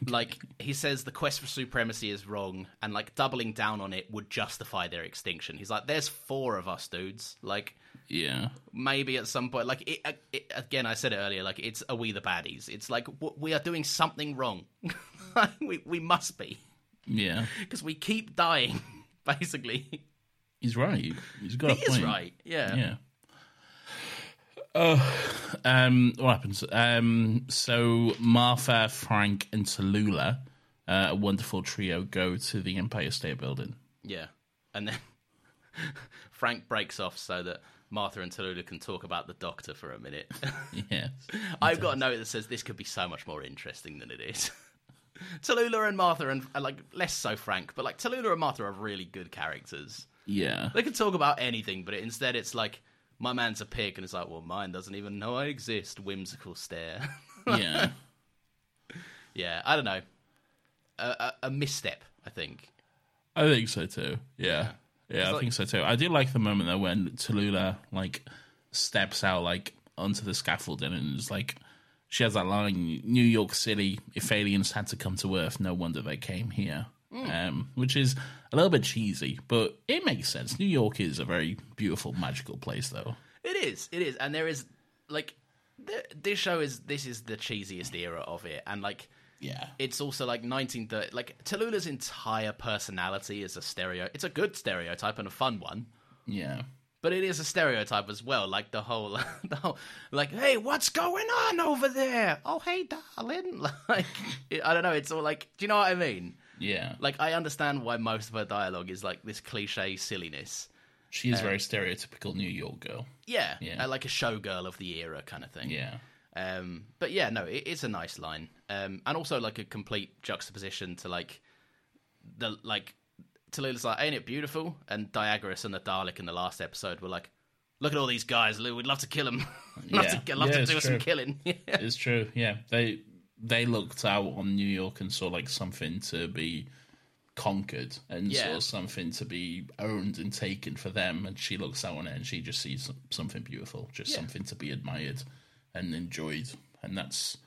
Like he says, the quest for supremacy is wrong, and like doubling down on it would justify their extinction. He's like, "There's four of us, dudes. Like, Yeah. maybe at some point, like it, uh, it, again, I said it earlier. Like, it's are we the baddies? It's like w- we are doing something wrong. [laughs] we we must be Yeah. because we keep dying. [laughs] Basically, He's right. He's got he a point. is right. Yeah. Yeah. Uh, um, what happens? Um, so Martha, Frank, and Tallulah, uh, a wonderful trio, go to the Empire State Building. Yeah. And then [laughs] Frank breaks off so that Martha and Tallulah can talk about the doctor for a minute. [laughs] Yeah. [laughs] I've got a note that says this could be so much more interesting than it is. Tallulah and Martha and like less so Frank, but like Tallulah and Martha are really good characters. Yeah. They can talk about anything, but instead it's like my man's a pig, and it's like, well, mine doesn't even know I exist. Whimsical stare. [laughs] Yeah. yeah, I don't know. A, a, a misstep, I think. I think so too. Yeah. Yeah, I like- think so too. I do like the moment though when Tallulah like steps out like onto the scaffolding and it's like she has that line New York City, if aliens had to come to Earth, no wonder they came here. Um, which is a little bit cheesy, but it makes sense. New York is a very beautiful, magical place though. It is. It is, and there is like th- this show is this is the cheesiest era of it, and like Yeah. it's also like 1930. Like Tallulah's entire personality is a stereo. It's a good stereotype and a fun one, Yeah. but it is a stereotype as well. Like the whole, [laughs] the whole, like, hey, what's going on over there? Oh, hey, darling. [laughs] Like, it, I don't know. It's all like, do you know what I mean? Yeah. Like, I understand why most of her dialogue is like this cliche silliness. She is very stereotypical New York girl. Yeah, Yeah. uh, like a showgirl of the era kind of thing. Yeah. Um, but yeah, no, it, it's a nice line, um, and also like a complete juxtaposition to like the like Tallulah's like, "Ain't it beautiful?" And Diagoras and the Dalek in the last episode were like, "Look at all these guys, Lou. We'd love to kill them. [laughs] love Yeah. to, love Yeah, to do some killing." [laughs] It's true. Yeah, they they looked out on New York and saw like something to be conquered and Yeah. saw something to be owned and taken for them. And she looks out on it and she just sees something beautiful, just Yeah. something to be admired and enjoyed. And that's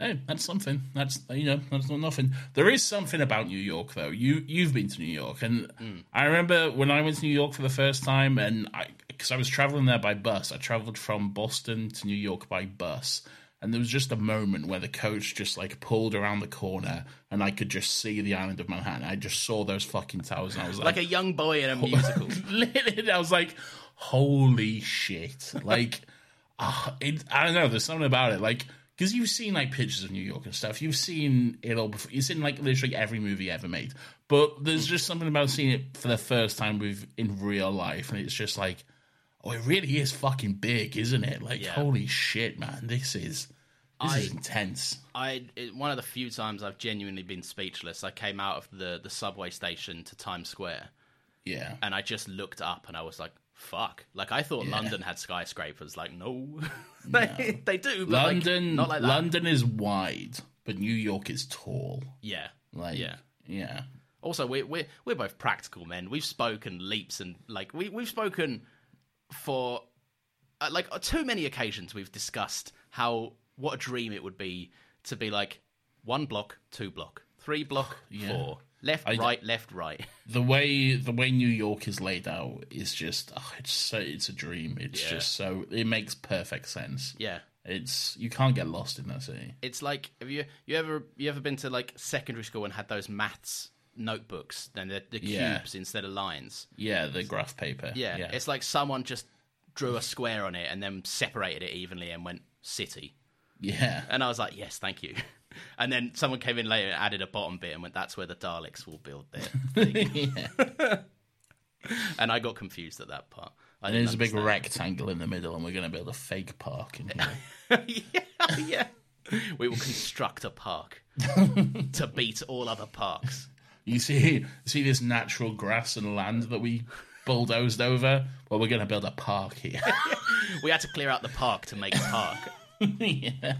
hey, that's something. That's you know, that's not nothing. There is something about New York though. You you've been to New York, and mm. I remember when I went to New York for the first time, and I because I was traveling there by bus. I traveled from Boston to New York by bus. And there was just a moment where the coach just like pulled around the corner, and I could just see the island of Manhattan. I just saw those fucking towers, and I was like, Like a young boy in a [laughs] musical. [laughs] I was like, holy shit. Like, [laughs] ah, it, I don't know, there's something about it. Like, because you've seen like pictures of New York and stuff. You've seen it all before. You've seen like literally every movie ever made. But there's just something about seeing it for the first time with in real life. And it's just like, oh, it really is fucking big, isn't it? Like, Yeah. holy shit, man. This is. This I- is intense. I it, one of the few times I've genuinely been speechless. I came out of the the subway station to Times Square, Yeah. and I just looked up, and I was like, "Fuck!" Like I thought London had skyscrapers. Like [laughs] no, they, they do. But like, London, not like that. London is wide, but New York is tall. Yeah, Like, yeah. yeah. Also, we're we're we're both practical men. We've spoken leaps and like we we've spoken for uh, like too many occasions. We've discussed how what a dream it would be to be like one block, two block, three block, [sighs] four, left, I- right, left, right. [laughs] the way the way New York is laid out is just oh, it's so it's a dream. It's Yeah. just so it makes perfect sense. Yeah. It's you can't get lost in that city. It's like have you you ever you ever been to like secondary school and had those maths notebooks? Then the, the Yeah. cubes instead of lines. Yeah, the graph paper. Yeah, yeah. it's like someone just drew a square on it and then separated it evenly and went city. yeah. And I was like, yes, thank you. [laughs] And then someone came in later and added a bottom bit and went, that's where the Daleks will build their thing. [laughs] [laughs] and I got confused at that part. I And there's a big rectangle in the middle, and we're going to build a fake park in here. yeah, yeah. We will construct a park to beat all other parks. You see, [laughs] see this natural grass and land that we bulldozed over. Well, we're going to build a park here. [laughs] We had to clear out the park to make a park. yeah.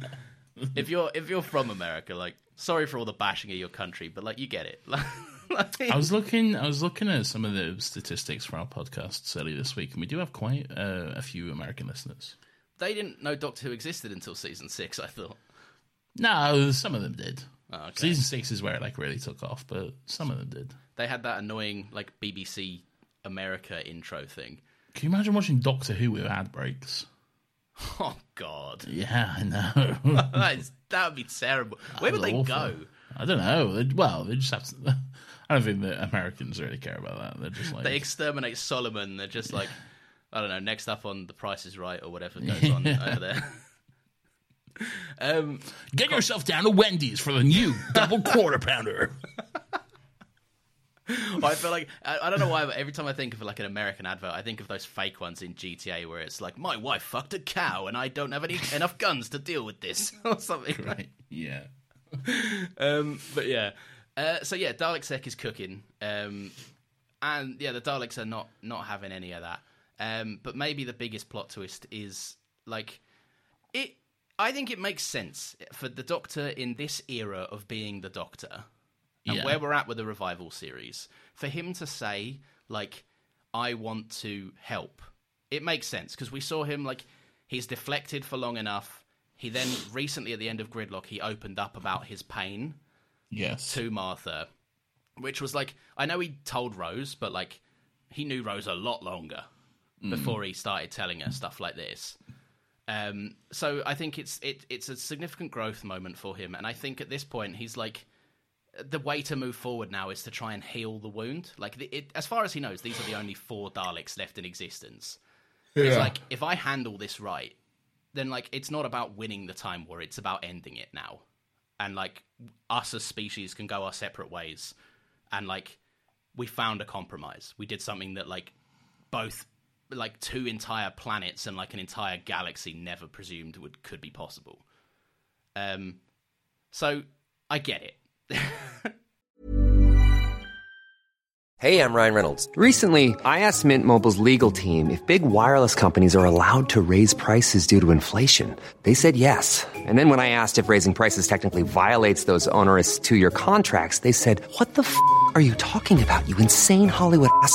If you're if you're from America, like sorry for all the bashing of your country, but like you get it. [laughs] I was looking. I was looking at some of the statistics for our podcasts earlier this week, and we do have quite uh, a few American listeners. they didn't know Doctor Who existed until season six. I thought. No, some of them did. Oh, okay. Season six is where it like really took off, but some of them did. They had that annoying like BBC America intro thing. Can you imagine watching Doctor Who with ad breaks? [laughs] Oh God, Yeah, I know. [laughs] that, is, that would be terrible. Where would they Awful. go? I don't know. They- Well, they just have to. [laughs] I don't think the Americans really care about that. They're just like, They exterminate Solomon. They're just like, I don't know. Next up on The Price is Right or whatever goes on over there. [laughs] um, get yourself down to Wendy's for the new double quarter pounder. [laughs] I feel like I, I don't know why, but every time I think of like an American advert, I think of those fake ones in GTA where it's like, "My wife fucked a cow, and I don't have any enough guns to deal with this," [laughs] or something. Right? Yeah. Um, but yeah, uh, so yeah, Dalek Sec is cooking, um, and yeah, the Daleks are not not having any of that. Um, but maybe the biggest plot twist is like it. I think it makes sense for the Doctor in this era of being the Doctor, and Yeah. where we're at with the revival series, for him to say like, "I want to help." It makes sense because we saw him like he's deflected for long enough. He then [sighs] recently at the end of Gridlock, he opened up about his pain Yes. to Martha, which was like I know he told Rose, but like he knew Rose a lot longer mm. before he started telling her stuff like this. Um, so I think it's it, it's a significant growth moment for him, and I think at this point he's like the way to move forward now is to try and heal the wound. Like the, it, as far as he knows, these are the only four Daleks left in existence. It's like if I handle this right, then like it's not about winning the time war; it's about ending it now. And like us as species can go our separate ways. And like we found a compromise. We did something that like both like two entire planets and like an entire galaxy never presumed would could be possible um so i get it [laughs] Hey, I'm Ryan Reynolds. Recently, I asked Mint Mobile's legal team if big wireless companies are allowed to raise prices due to inflation. They said yes. And then when I asked if raising prices technically violates those onerous two year contracts, they said, What the f are you talking about, you insane Hollywood ass?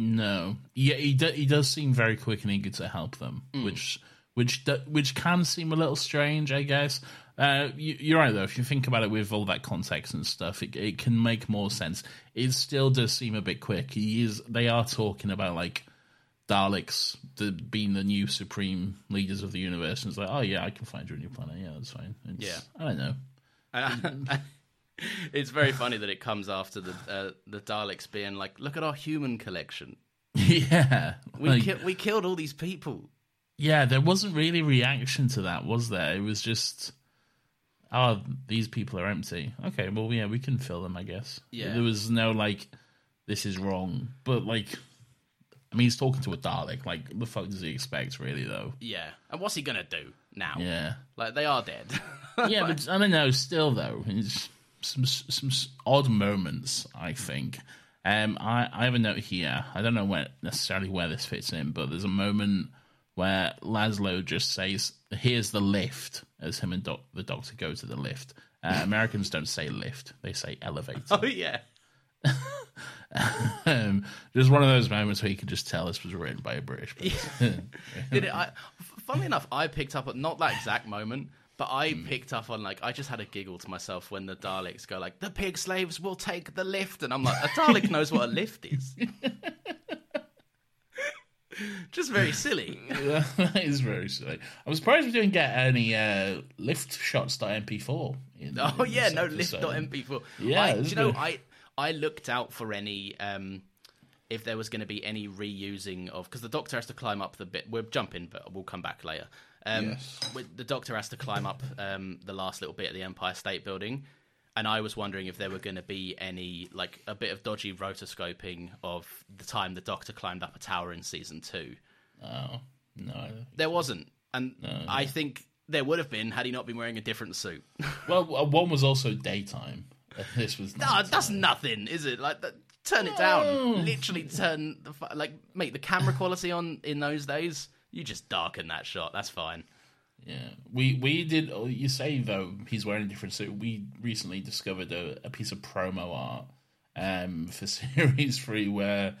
No, yeah, he do, he does seem very quick and eager to help them, which which do, which can seem a little strange, I guess. Uh, you, you're right though. If you think about it with all that context and stuff, it, it can make more sense. It still does seem a bit quick. He is. They are talking about like Daleks the, being the new supreme leaders of the universe, and it's like, oh yeah, I can find you a new planet. Yeah, that's fine. It's, Yeah. I don't know. It's very funny that it comes after the uh, the Daleks being like, "Look at our human collection. [laughs] yeah, We like- ki- we killed all these people." Yeah, there wasn't really reaction to that, was there? It was just, oh, these people are empty. Okay, well, yeah, we can fill them, I guess. Yeah. There was no, like, this is wrong. But, like, I mean, he's talking to a Dalek. Like, the fuck does he expect, really, though? Yeah, and what's he gonna do now? Yeah. like they are dead. [laughs] Yeah, but I don't know, still, though, it's some, some odd moments, I think. Um, I, I have a note here. I don't know where necessarily where this fits in, but there's a moment where Laszlo just says, "Here's the lift," as him and doc- the doctor go to the lift, Uh, [laughs] Americans don't say lift; they say elevator. Oh yeah. [laughs] um, just one of those moments where you could just tell this was written by a British person. [laughs] Did it? I, funnily enough, I picked up at not that exact moment, but I picked up on like I just had a giggle to myself when the Daleks go like the pig slaves will take the lift, and I'm like a Dalek [laughs] knows what a lift is. [laughs] just very silly. [laughs] that is very silly. I'm surprised we didn't get any uh, lift shots.mp4. In, Oh in yeah, no episode. lift.mp4. Yeah, I, do you know. I I looked out for any um if there was going to be any reusing of because the Doctor has to climb up the bit. We're jumping, but we'll come back later. Um, Yes. the Doctor has to climb up um the last little bit of the Empire State Building. And I was wondering if there were going to be any, like, a bit of dodgy rotoscoping of the time the Doctor climbed up a tower in season two. Oh no. There wasn't, and I think there would have been had he not been wearing a different suit. [laughs] Well, uh, one was also daytime. [laughs] This was No, that's nothing, is it? Like, that, turn it down. Literally turn the like make the camera quality on in those days. You just darken that shot. That's fine. Yeah, we we did. oh, You say though he's wearing a different suit. We recently discovered a, a piece of promo art um, for [laughs] series three where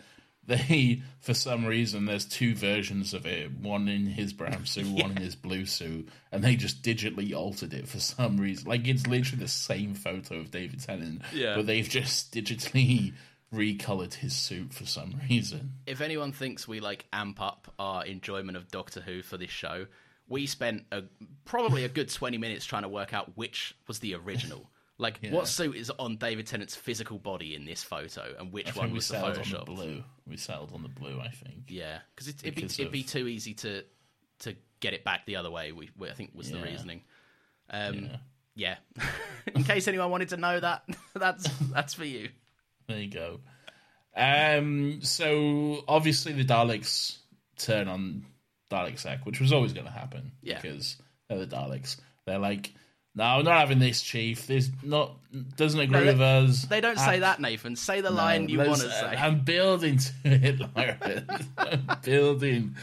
they, for some reason, there's two versions of it. One in his brown [laughs] suit, one in his blue suit, and they just digitally altered it for some reason. Like it's literally the same photo of David Tennant, Yeah. but they've just digitally recolored his suit for some reason. If anyone thinks we like amp up our enjoyment of Doctor Who for this show, we spent a, probably a good twenty minutes trying to work out which was the original. [laughs] Like, what suit is on David Tennant's physical body in this photo, and which one was the Photoshop? the blue. We settled on the blue. I think. Yeah, because it'd be Because it'd be too easy to to get it back the other way. We, we I think was the reasoning. Um, yeah. [laughs] In case anyone wanted to know that, [laughs] that's that's for you. There you go. Um, so obviously the Daleks turn on Dalek Sec, which was always going to happen Yeah. because they're the Daleks. They're like, no, we're not having this, Chief. This not doesn't agree No, with they- us. They don't say that, Nathan. Say the line you want to say. I'm building to it, [laughs] Lawrence. I'm building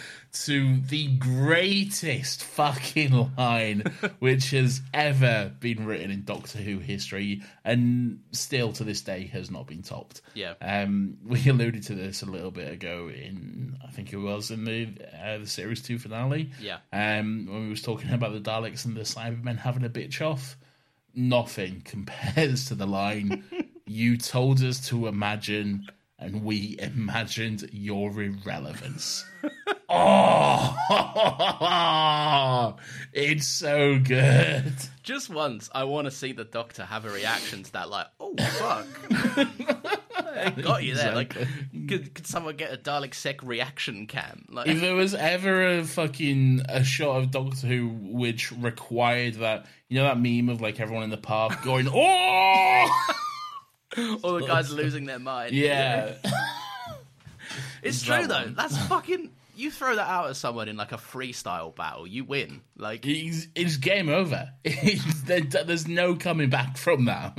to the greatest fucking line which has ever been written in Doctor Who history, and still to this day has not been topped. Yeah. Um, we [laughs] alluded to this a little bit ago in, I think it was in the uh, the series two finale. Yeah. Um, when we was talking about the Daleks and the Cybermen having a bitch off nothing compares to the line [laughs] you told us to imagine and we imagined your irrelevance [laughs] oh [laughs] it's so good Just once, I want to see the Doctor have a reaction to that. Like, oh fuck, [laughs] I got you there. Like, could, could someone get a Dalek Sec reaction cam? Like, if there was ever a fucking a shot of doctor who which required that you know that meme of like everyone in the park going oh all the guys losing their mind. yeah It's that true though. one. That's fucking. You throw that out at someone in like a freestyle battle, you win. Like, it's, it's game over [laughs] there- there's no coming back from that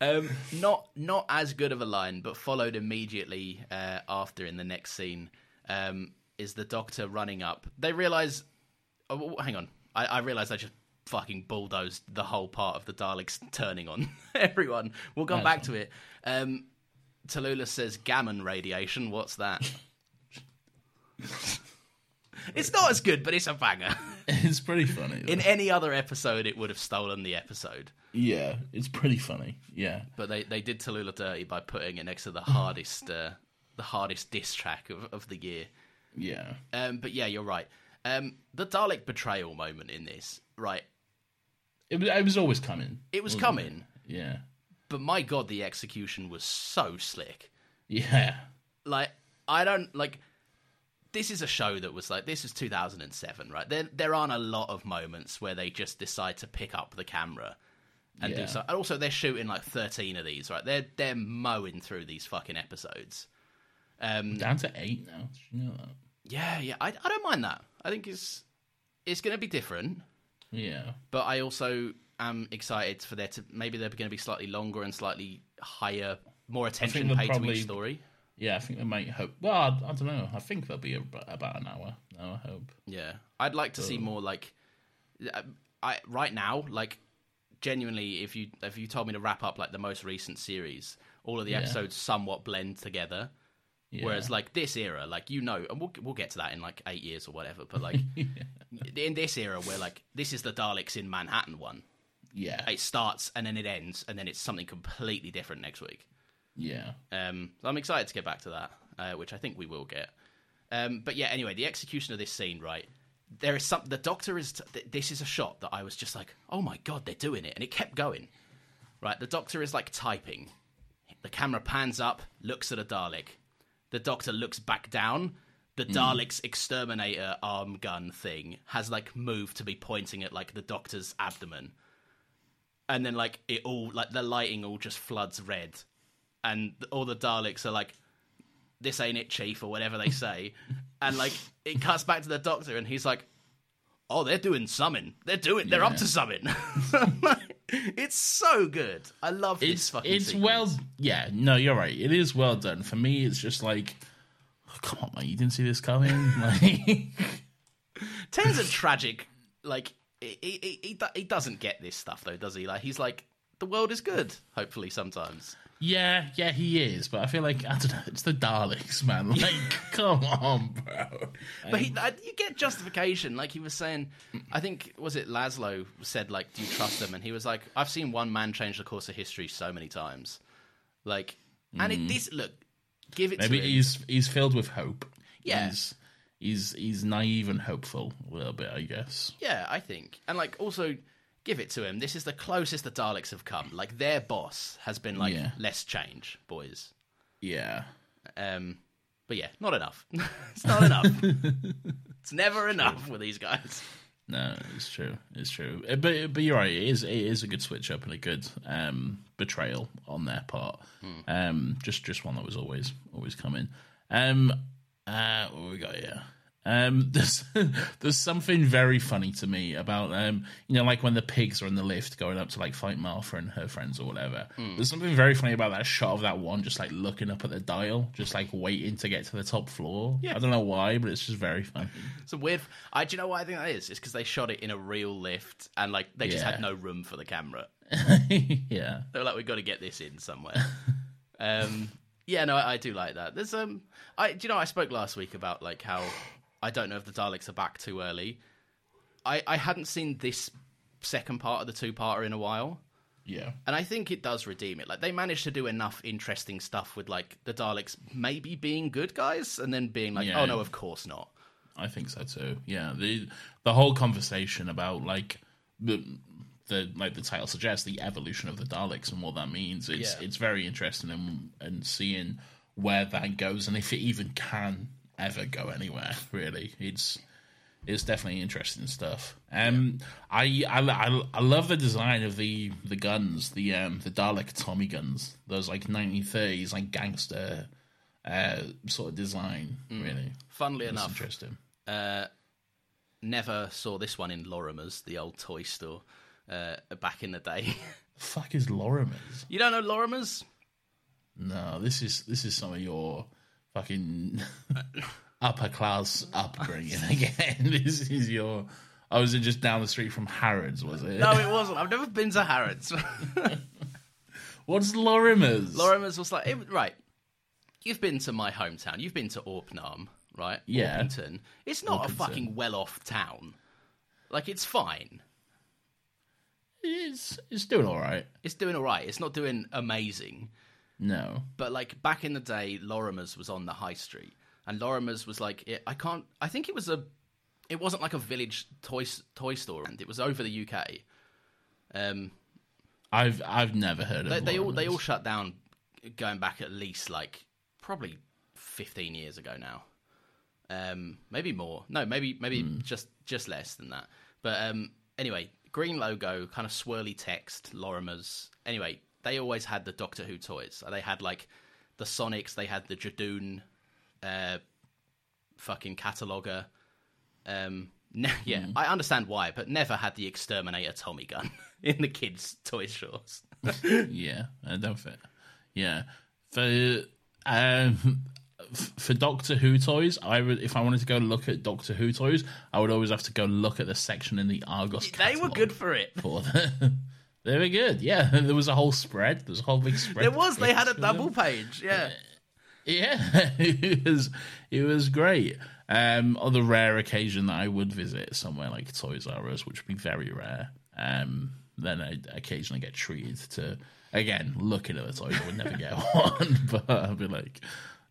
um, not not as good of a line, but followed immediately uh, after in the next scene um, is the Doctor running up. They realize. Oh, hang on, I, I realize I just fucking bulldozed the whole part of the Daleks turning on [laughs] everyone. We'll come back to it. Um, Tallulah says gamma radiation. What's that? It's not as good, but it's a banger. [laughs] it's pretty funny though. In any other episode, it would have stolen the episode. yeah it's pretty funny yeah But they, they did Tallulah dirty by putting it next to the hardest uh, the hardest diss track of, of the year. yeah Um, but yeah, you're right. Um, the Dalek betrayal moment in this, right? it was, it was always coming It was wasn't coming, it? yeah but my god, the execution was so slick. yeah Like I don't like. This is a show that was like this is 2007, right? There there aren't a lot of moments where they just decide to pick up the camera and do so. And also, they're shooting like 13 of these, right? They're they're mowing through these fucking episodes. Um, down to eight now you know that Yeah, yeah, I, I don't mind that. I think it's it's going to be different, yeah but I also am excited for there to maybe they're going to be slightly longer and slightly higher, more attention paid to probably- each story. Yeah, I think they might hope. Well, I, I don't know. I think they'll be ab- about an hour. No, I hope. Yeah, I'd like to see more like uh, I right now like genuinely, if you if you told me to wrap up like the most recent series, all of the Yeah. episodes somewhat blend together. Yeah. Whereas like this era, like you know, and we'll we'll get to that in like eight years or whatever. But like [laughs] in this era, where like this is the Daleks in Manhattan one, yeah, it starts and then it ends, and then it's something completely different next week. Yeah, Um, so I'm excited to get back to that, uh, which I think we will get. Um, but yeah, anyway, the execution of this scene, right? There is some. The Doctor is. th- this is a shot that I was just like, oh my god, they're doing it, and it kept going. Right, the Doctor is like typing. The camera pans up, looks at a Dalek. The Doctor looks back down. The Dalek's exterminator arm gun thing has like moved to be pointing at like the Doctor's abdomen and then like it all like the lighting all just floods red and all the daleks are like this ain't it chief or whatever they say [laughs] and like it cuts back to the doctor and he's like oh they're doing something they're doing they're up to something [laughs] it's so good i love this it's fucking it's sequence. well. Yeah, no, you're right. It is well done. For me, it's just like, oh, come on, man, you didn't see this coming. [laughs] Like, Ten's a tragic like he, he, he, he doesn't get this stuff though does he like he's like the world is good hopefully sometimes yeah, yeah, he is. But I feel like I don't know. It's the Daleks, man. [laughs] Like, come on, bro. But he, um, I, you get justification, like he was saying. I think was it Laszlo said, like, "Do you trust them?" And he was like, "I've seen one man change the course of history so many times." Like, and it, mm. this look, give it Maybe he's he's filled with hope. Yeah. he's he's he's naive and hopeful a little bit, I guess. Yeah, I think, and like also give it to him. This is the closest the Daleks have come. Like their boss has been like, Yeah. "Let's change, boys." Yeah, Um, but yeah, not enough. [laughs] it's not enough. [laughs] it's never enough with these guys. no, it's true. It's true. Uh, But but you're right. It is it is a good switch up and a good um, betrayal on their part. Um, just just one that was always always coming. Um, uh, what we got here? Um, [laughs] there's there's something very funny to me about um, you know, like when the pigs are in the lift going up to like fight Martha and her friends or whatever. There's something very funny about that shot of that one just like looking up at the dial, just like waiting to get to the top floor. Yeah. I don't know why, but it's just very funny. [laughs] It's a weird. I do you know why I think that is? It's because they shot it in a real lift and like they just Yeah. had no room for the camera. [laughs] yeah. They were like, "We've got to get this in somewhere." um, yeah, no, I, I do like that. There's um, I do you know I spoke last week about like how I don't know if the Daleks are back too early. I I hadn't seen this second part of the two parter in a while. Yeah. And I think it does redeem it. Like they managed to do enough interesting stuff with like the Daleks maybe being good guys and then being like, oh, Yeah. oh no, of course not. I think so too. Yeah, the the whole conversation about like the the like the title suggests the evolution of the Daleks and what that means. It's Yeah. it's very interesting and and seeing where that goes and if it even can ever go anywhere. Really, it's it's definitely interesting stuff. Um, I, I I I love the design of the the guns, the um the Dalek Tommy guns. Those like 1930s like gangster uh sort of design. Really, Funnily it's enough, interesting. uh, never saw this one in Lorimer's, the old toy store, uh, back in the day. [laughs] fuck is Lorimer's? you don't know Lorimer's? No, this is this is some of your fucking [laughs] [laughs] upper class upbringing again. [laughs] this is your. Oh, I was it just down the street from Harrods, was it? No, it wasn't. I've never been to Harrods. What's Lorimer's? Lorimer's was like, it, right, you've been to my hometown. You've been to Orpnam, right? Yeah. Orpington. It's not a fucking well-off town. Like, it's fine. It's it's doing all right. It's doing all right. It's not doing amazing. No. But like back in the day, Lorimer's was on the high street, and Lorimer's was like it, I can't. I think it was a. It wasn't like a village toy toy store, and it was over the UK. Um, I've I've never heard of they, they all they all shut down, going back at least like probably fifteen years ago now. Um, maybe more. No, maybe maybe just just less than that. But um, anyway, green logo, kind of swirly text, Lorimer's. Anyway, they always had the Doctor Who toys. They had like the Sonics. They had the Judoon, uh, fucking cataloger. Um, ne- [laughs] yeah, I understand why, but never had the Exterminator Tommy gun [laughs] in the kids' toy stores. [laughs] yeah, I don't fit. Yeah, for um, for Doctor Who toys, I would if I wanted to go look at Doctor Who toys, I would always have to go look at the section in the Argos. They were good for it. for the. They were good. Yeah, [laughs] there was a whole spread. There was a whole big spread. There was. They had a double page. Yeah. Yeah, [laughs] it was it was great. Um, on the rare occasion that I would visit somewhere like Toys R Us, which would be very rare, um, then I'd occasionally get treated to again looking at the toys. I would never get [laughs] one, but I'd be like,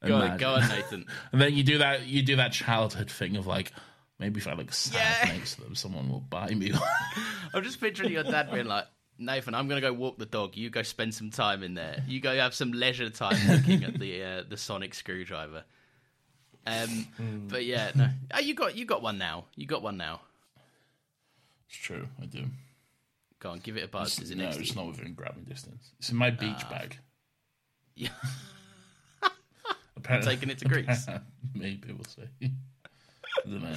Go on, go on, Nathan. And then you do that you do that childhood thing of like maybe if I look sad Yeah. next to them, someone will buy me one. I'm just picturing your dad being like, Nathan, I'm going to go walk the dog. You go spend some time in there. You go have some leisure time looking at the uh, the sonic screwdriver. Um, but yeah, no. Oh, you got you got one now. You got one now. it's true, I do. Go on, give it a buzz. Is it no, next it's not within grabbing distance. It's in my beach bag. Yeah. [laughs] Apparently, taking it to Greece? [laughs] Maybe we'll see. [laughs] I don't know.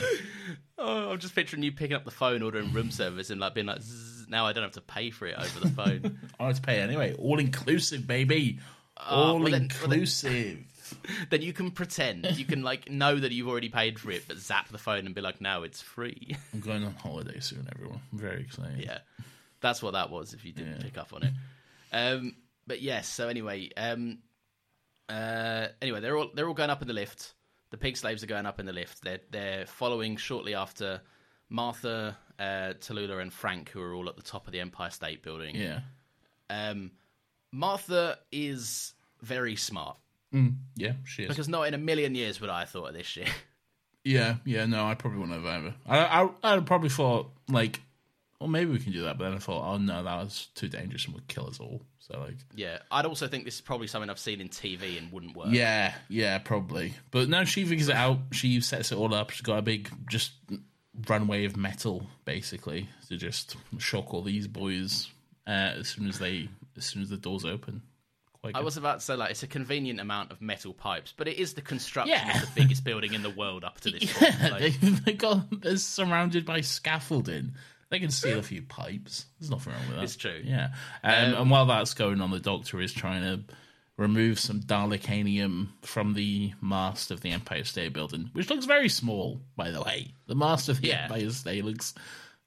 Oh, I'm just picturing you picking up the phone, ordering room service, and like being like, Zzz, now I don't have to pay for it over the phone. [laughs] I have to pay anyway. All inclusive, baby. All well then- well then- inclusive. [laughs] then you can pretend you can like know that you've already paid for it, but zap the phone and be like, no, it's free. I'm going on holiday soon, everyone. I'm very excited. yeah, that's what that was. If you didn't pick up on it, um, but yes. So anyway, um, uh, anyway, they're all they're all going up in the lift. The pig slaves are going up in the lift. They're they're following shortly after Martha, uh, Tallulah, and Frank, who are all at the top of the Empire State Building. Yeah. Um, Martha is very smart Yeah, she is. because not in a million years would I have thought of this shit. [laughs] yeah, yeah, no, I probably wouldn't have ever. I, I, I probably thought, like, well, maybe we can do that, but then I thought, oh no, that was too dangerous and would kill us all. So, like, Yeah, I'd also think this is probably something I've seen in TV and wouldn't work. yeah, yeah, probably. But no, she figures it out. She sets it all up. She's got a big, just runway of metal, basically, to just shock all these boys uh, as soon as they, as soon as the doors open. Quite I was about to say like it's a convenient amount of metal pipes, but it is the construction Yeah. of the biggest building in the world up to this [laughs] Yeah, point. Like, they, they got they're surrounded by scaffolding. They can steal a few pipes. There's nothing wrong with that. It's true. Yeah. Um, and while that's going on, the Doctor is trying to remove some Dalekanium from the mast of the Empire State Building, which looks very small, by the way. The mast of the Yeah. Empire State looks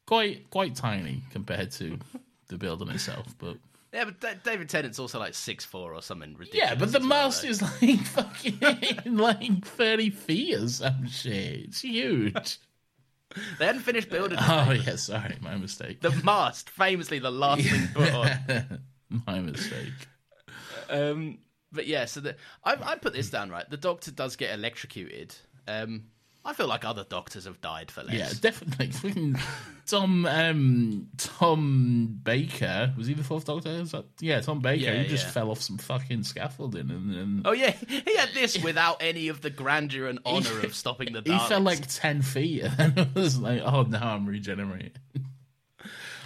quite quite tiny compared to [laughs] the building itself, but. yeah, but Da- David Tennant's also like six four or something ridiculous. Yeah, but the as well, mast though. is like [laughs] fucking like thirty feet or some shit. It's huge. [laughs] They hadn't finished building it. Oh yeah, sorry, my mistake. the mast, famously the last thing put on. my mistake. Um, but yeah, so the, I, I put this down right. The Doctor does get electrocuted. Um, I feel like other doctors have died for less. Yeah, definitely. [laughs] Tom um Tom Baker was he the fourth Doctor? That, yeah, Tom Baker. Yeah, he just yeah. fell off some fucking scaffolding and then Oh yeah, he had this without any of the grandeur and honor of [laughs] stopping the he fell like ten feet and then it was like, oh now I'm regenerating.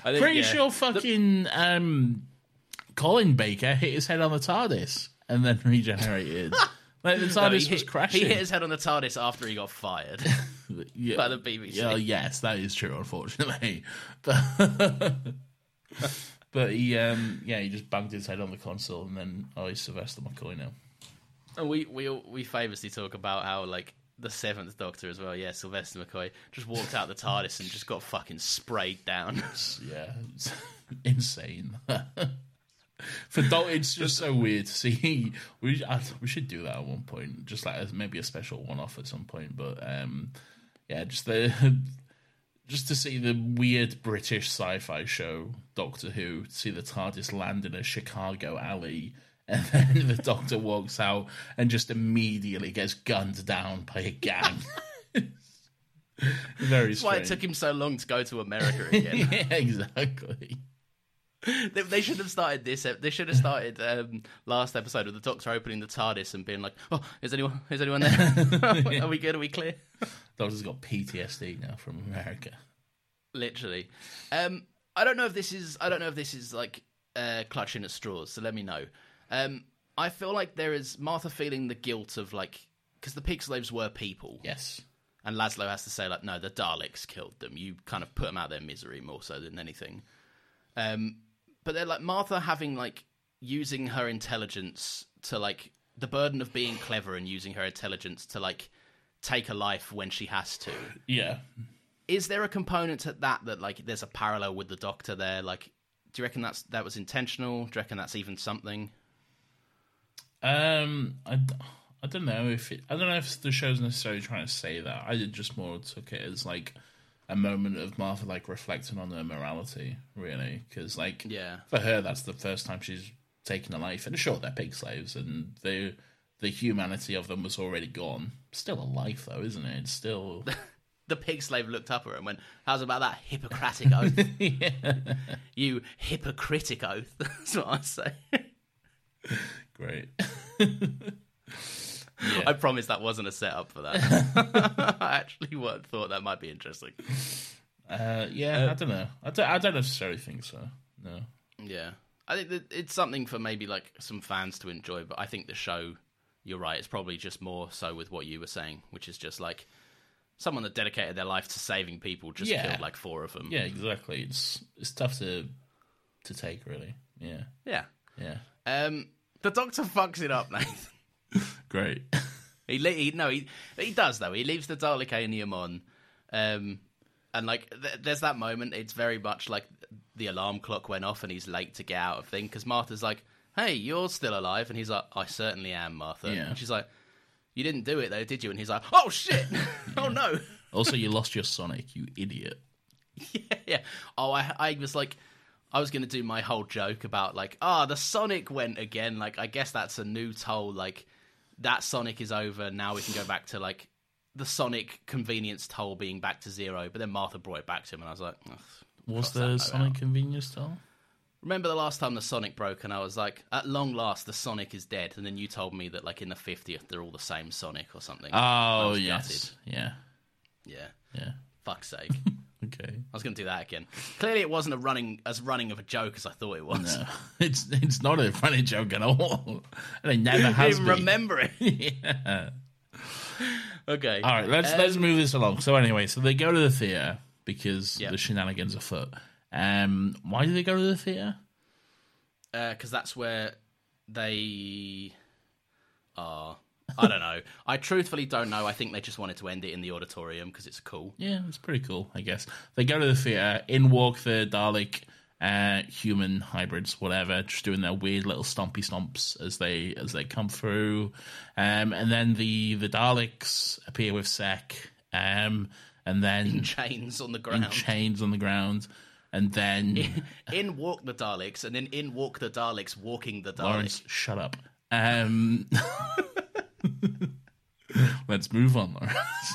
I think, Pretty yeah. sure fucking um Colin Baker hit his head on the TARDIS and then regenerated. [laughs] like the TARDIS he was hit- crashing. He hit his head on the TARDIS after he got fired. [laughs] yeah. by the BBC. Yeah, yes, that is true, unfortunately. [laughs] But but he um yeah, he just banged his head on the console and then oh he's Sylvester McCoy now. and we we we famously talk about how like the seventh Doctor as well. Yeah, Sylvester McCoy just walked out the TARDIS and just got fucking sprayed down. Yeah. It's insane. For Dalton, it's just so [laughs] weird to see. [laughs] We I, we should do that at one point, just like as maybe a special one-off at some point. But um, yeah, just the [laughs] just to see the weird British sci-fi show Doctor Who, see the TARDIS land in a Chicago alley, and then the Doctor walks out and just immediately gets gunned down by a gang. Very That's why it took him so long to go to America again. yeah, exactly. [laughs] they, they should have started this. They should have started um, last episode with the Doctor opening the TARDIS and being like, "Oh, is anyone? Is anyone there? [laughs] Are we good? Are we clear?" Doctor's got PTSD now from America. Literally. Um, I don't know if this is. I don't know if this is like uh, clutching at straws. So let me know. Um, I feel like there is Martha feeling the guilt of like because the pig slaves were people. Yes. And Laszlo has to say, like, no, the Daleks killed them. You kind of put them out of their misery more so than anything. Um, but they're like Martha having like using her intelligence to like the burden of being clever and using her intelligence to like take a life when she has to. Yeah. Is there a component to that that like there's a parallel with the Doctor there? Like Do you reckon that's that was intentional? Do you reckon that's even something? Um, I, I don't know if it, I don't know if the show's necessarily trying to say that. I just more took it as like a moment of Martha like reflecting on her morality, really, because like Yeah. for her that's the first time she's taken a life. And sure, they're pig slaves, and the the humanity of them was already gone. Still a life, though, isn't it? It's still [laughs] The pig slave looked up at her and went, "How's about that Hippocratic oath? [laughs] You hypocritic oath." [laughs] That's what I say. great. I promise that wasn't a setup for that. [laughs] I actually thought that might be interesting. Uh, yeah, I don't know. I don't, I don't necessarily think so. No. Yeah, I think that it's something for maybe like some fans to enjoy, but I think the show, you're right, it's probably just more so with what you were saying, which is just like someone that dedicated their life to saving people just Yeah. killed like four of them. Yeah, exactly. It's it's tough to to take, really. Yeah, yeah. yeah. Um, the Doctor fucks it up, Nathan. [laughs] [laughs] Great. He, le- he no, he he does though. He leaves the Dalekanium on, um, and like th- there's that moment. It's very much like the alarm clock went off and he's late to get out of thing because Martha's like, "Hey, you're still alive," and he's like, "I certainly am, Martha." Yeah. And she's like, "You didn't do it though, did you?" And he's like, "Oh shit! [laughs] oh no!" also, you lost your Sonic, you idiot. [laughs] yeah, yeah. Oh, I I was like. I was going to do my whole joke about like, ah, the Sonic went again. Like, I guess that's a new toll. Like, that Sonic is over. Now we can go back to like the Sonic convenience toll being back to zero. But then Martha brought it back to him, and I was like, "Ugh, Was the Sonic out." convenience toll? Remember the last time the Sonic broke, and I was like, at long last, the Sonic is dead. And then you told me that like in the fiftieth, they're all the same Sonic or something. Oh yes, yeah, yeah. yeah. Fuck's sake. [laughs] Okay. I was going to do that again. Clearly, it wasn't a running as running of a joke as I thought it was. No, [laughs] it's it's not a funny joke at all, [laughs] and it never has been. remember it. [laughs] yeah. Okay. All right, let's let's move this along. So anyway, so they go to the theater because Yeah. the shenanigans are afoot. Um, why do they go to the theater? because uh, that's where they are. I don't know. I truthfully don't know. I think they just wanted to end it in the auditorium because it's cool. Yeah, it's pretty cool, I guess. They go to the theater. In walk the Dalek, uh, human hybrids, whatever, just doing their weird little stompy stomps as they as they come through. Um, and then the the Daleks appear with Sec, Um, and then Chains on the in ground. chains on the ground. And then [laughs] in walk the Daleks, and then in walk the Daleks, walking the Daleks. Lawrence, shut up. Um, [laughs] let's move on, Lawrence.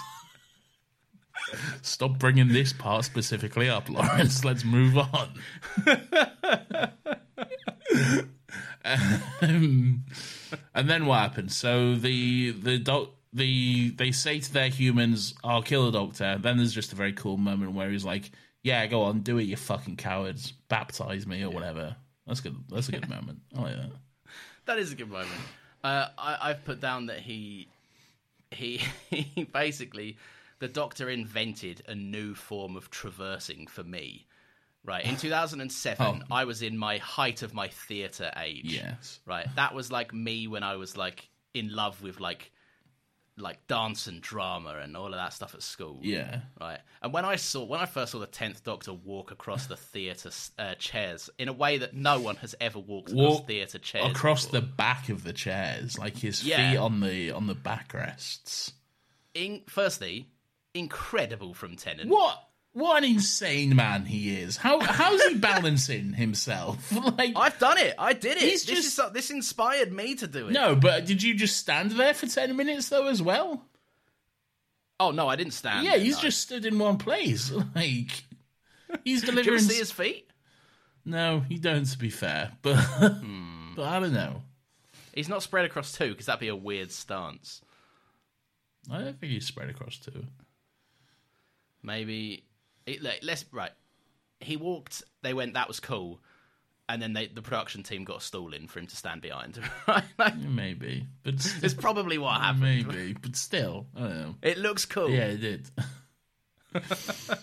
Stop bringing this part specifically up, Lawrence. Let's move on. um, and then what happens? So the the doc, the they say to their humans, "I'll kill the doctor." Then there's just a very cool moment where he's like, "Yeah, go on, do it, you fucking cowards. Baptize me or whatever." That's good. That's a good [laughs] moment. I like that. That is a good moment. Uh, I, I've put down that he, he, [laughs] he basically, the Doctor invented a new form of traversing for me. Right in [sighs] 2007, Oh. I was in my height of my theatre age. Yes. right. That was like me when I was like in love with like, like dance and drama and all of that stuff at school. Yeah. Right. And when I saw when I first saw the tenth Doctor walk across the [laughs] theatre uh, chairs in a way that no one has ever walked across Walk theatre chairs across before. the back of the chairs, like his Yeah. feet on the on the backrests. in, firstly, incredible from Tennant. What what an insane man he is! How how's he balancing [laughs] himself? [laughs] Like I've done it. I did it. He's this just- is this inspired me to do it. no, but did you just stand there for ten minutes though as well? Oh no, I didn't stand. yeah, there, he's no. just stood in one place. [laughs] Like he's Did you delivering. see his feet? No, he don't. To be fair, but Hmm. but I don't know. He's not spread across two because that'd be a weird stance. I don't think he's spread across two. Maybe. It, like, let's right. He walked. They went. That was cool. And then they, the production team got a stool in for him to stand behind. [laughs] Right? Like, Maybe, but it's probably what happened. maybe, but still, I don't know. It looks cool. Yeah, it did. [laughs]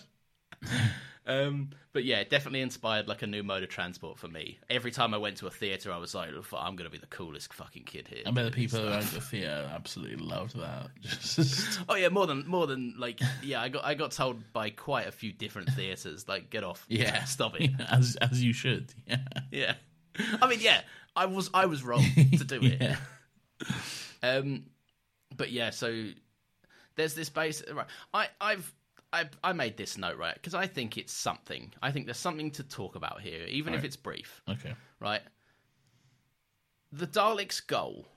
Um, but yeah, it definitely inspired like a new mode of transport for me. Every time I went to a theater, I was like, "I'm going to be the coolest fucking kid here." I bet the people around the theatre absolutely loved that. [laughs] Just, Oh yeah, more than more than like yeah. I got I got told by quite a few different theaters like, "Get off, yeah, [laughs] stop it." [laughs] as as you should. Yeah, Yeah, I mean, yeah, I was I was wrong to do it. yeah, Um, but yeah, so there's this base. Right, I I've. I, I made this note right because I think it's something. I think there's something to talk about here, even if Right. it's brief. okay. right? The Daleks' goal,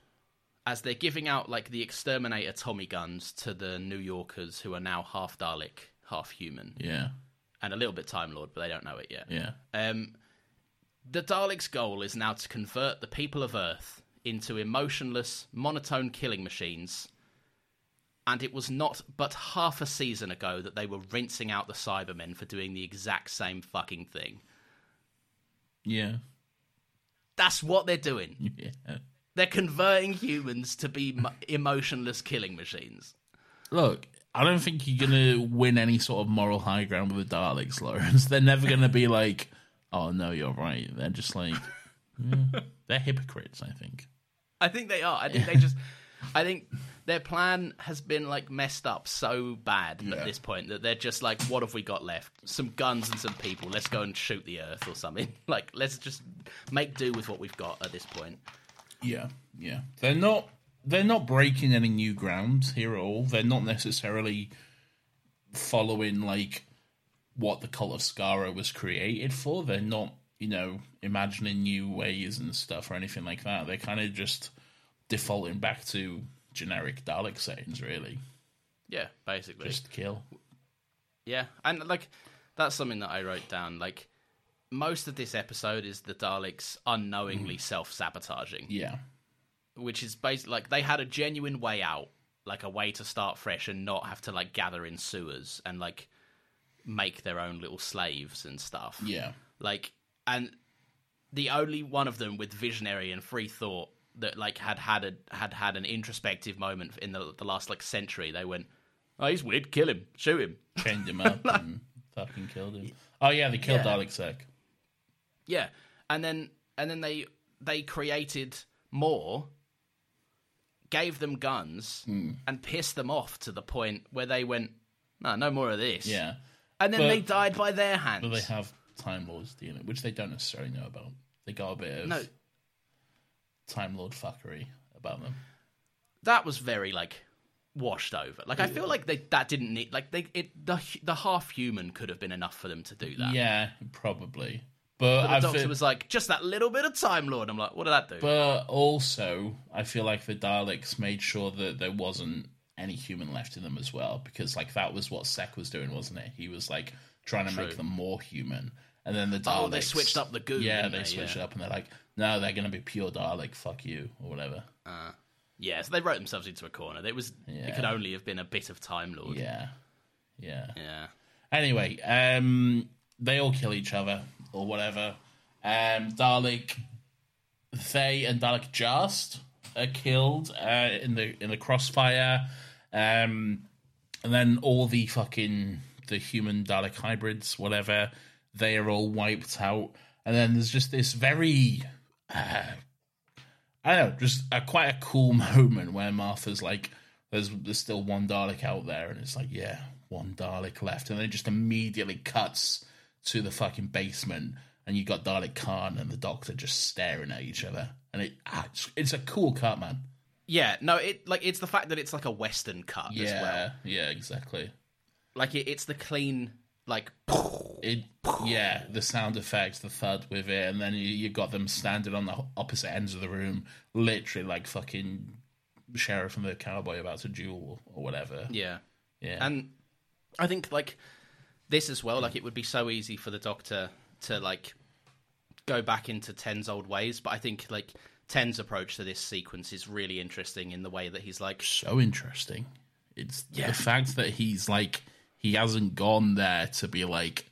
as they're giving out like the exterminator Tommy guns to the New Yorkers who are now half Dalek, half human, Yeah, and a little bit Time Lord, but they don't know it yet. yeah, Um, the Daleks' goal is now to convert the people of Earth into emotionless, monotone killing machines. And it was not but half a season ago that they were rinsing out the Cybermen for doing the exact same fucking thing. yeah, That's what they're doing. [laughs] yeah. They're converting humans to be mo- emotionless killing machines. Look, I don't think you're gonna win any sort of moral high ground with the Daleks, Lawrence. They're never gonna be like, "Oh no, you're right." They're just like, [laughs] yeah, they're hypocrites. I think. I think they are. I think they just. I think their plan has been like messed up so bad at this point that they're just like, what have we got left? Some guns and some people. Let's go and shoot the Earth or something. [laughs] Like, let's just make do with what we've got at this point. Yeah, yeah. They're not they're not breaking any new ground here at all. They're not necessarily following like what the cult of Skaro was created for. They're not, you know, imagining new ways and stuff or anything like that. They're kind of just defaulting back to generic Dalek settings, really. Yeah, basically. Just kill. Yeah, and like that's something that I wrote down. Like most of this episode is the Daleks unknowingly hmm. self sabotaging. Yeah. which is basically like they had a genuine way out, like a way to start fresh and not have to like gather in sewers and like make their own little slaves and stuff. Yeah. Like, and the only one of them with visionary and free thought that like had had a had had an introspective moment in the the last like century. They went, "Oh, he's weird. Kill him. Shoot him." Chained him [laughs] up and fucking killed him. Oh yeah, they killed Yeah. Dalek Sec. Yeah, and then and then they they created more, gave them guns, Hmm. and pissed them off to the point where they went, "No, no more of this." Yeah. and then But- they died by their hands. But they have Time Lords dealing, which they don't necessarily know about. They got a bit of No. Time Lord fuckery about them. that was very like washed over. Like I feel like they that didn't need like they it the the half human could have been enough for them to do that. Yeah, probably. But, But I the doctor feel, was like, just that little bit of time, Lord. I'm like, what did that do? but also, I feel like the Daleks made sure that there wasn't any human left in them as well, because like that was what Sec was doing, wasn't it? He was like trying to make them more human, and then the Daleks. Oh, they switched up the goo, Yeah, they they? switched Yeah. it up, and they're like, no, they're gonna be pure Dalek. Fuck you, or whatever. yeah, so they wrote themselves into a corner. It was Yeah. it could only have been a bit of time, Lord. Yeah, yeah. yeah. Anyway, um, they all kill each other or whatever. Um, Dalek, they and Dalek Jast are killed uh, in the in the crossfire, um, and then all the fucking the human Dalek hybrids, whatever, they are all wiped out. And then there's just this very uh, I don't know, just a, quite a cool [laughs] moment where Martha's like, "There's there's still one Dalek out there," and it's like, "Yeah, one Dalek left," and then it just immediately cuts to the fucking basement, and you got Dalek Caan and the Doctor just staring at each other, and it ah, it's, it's a cool cut, man. Yeah, no, it like it's the fact that it's like a western cut Yeah, as well. yeah, exactly. Like it, it's the clean like It, yeah, the sound effects, the thud with it, and then you, you got them standing on the opposite ends of the room, literally like fucking sheriff and the cowboy about to duel or whatever. yeah. Yeah, And I think like this as well, like it would be so easy for the doctor to like go back into Ten's old ways, but I think like Ten's approach to this sequence is really interesting in the way that he's like so interesting. It's Yeah. the fact that he's like he hasn't gone there to be like,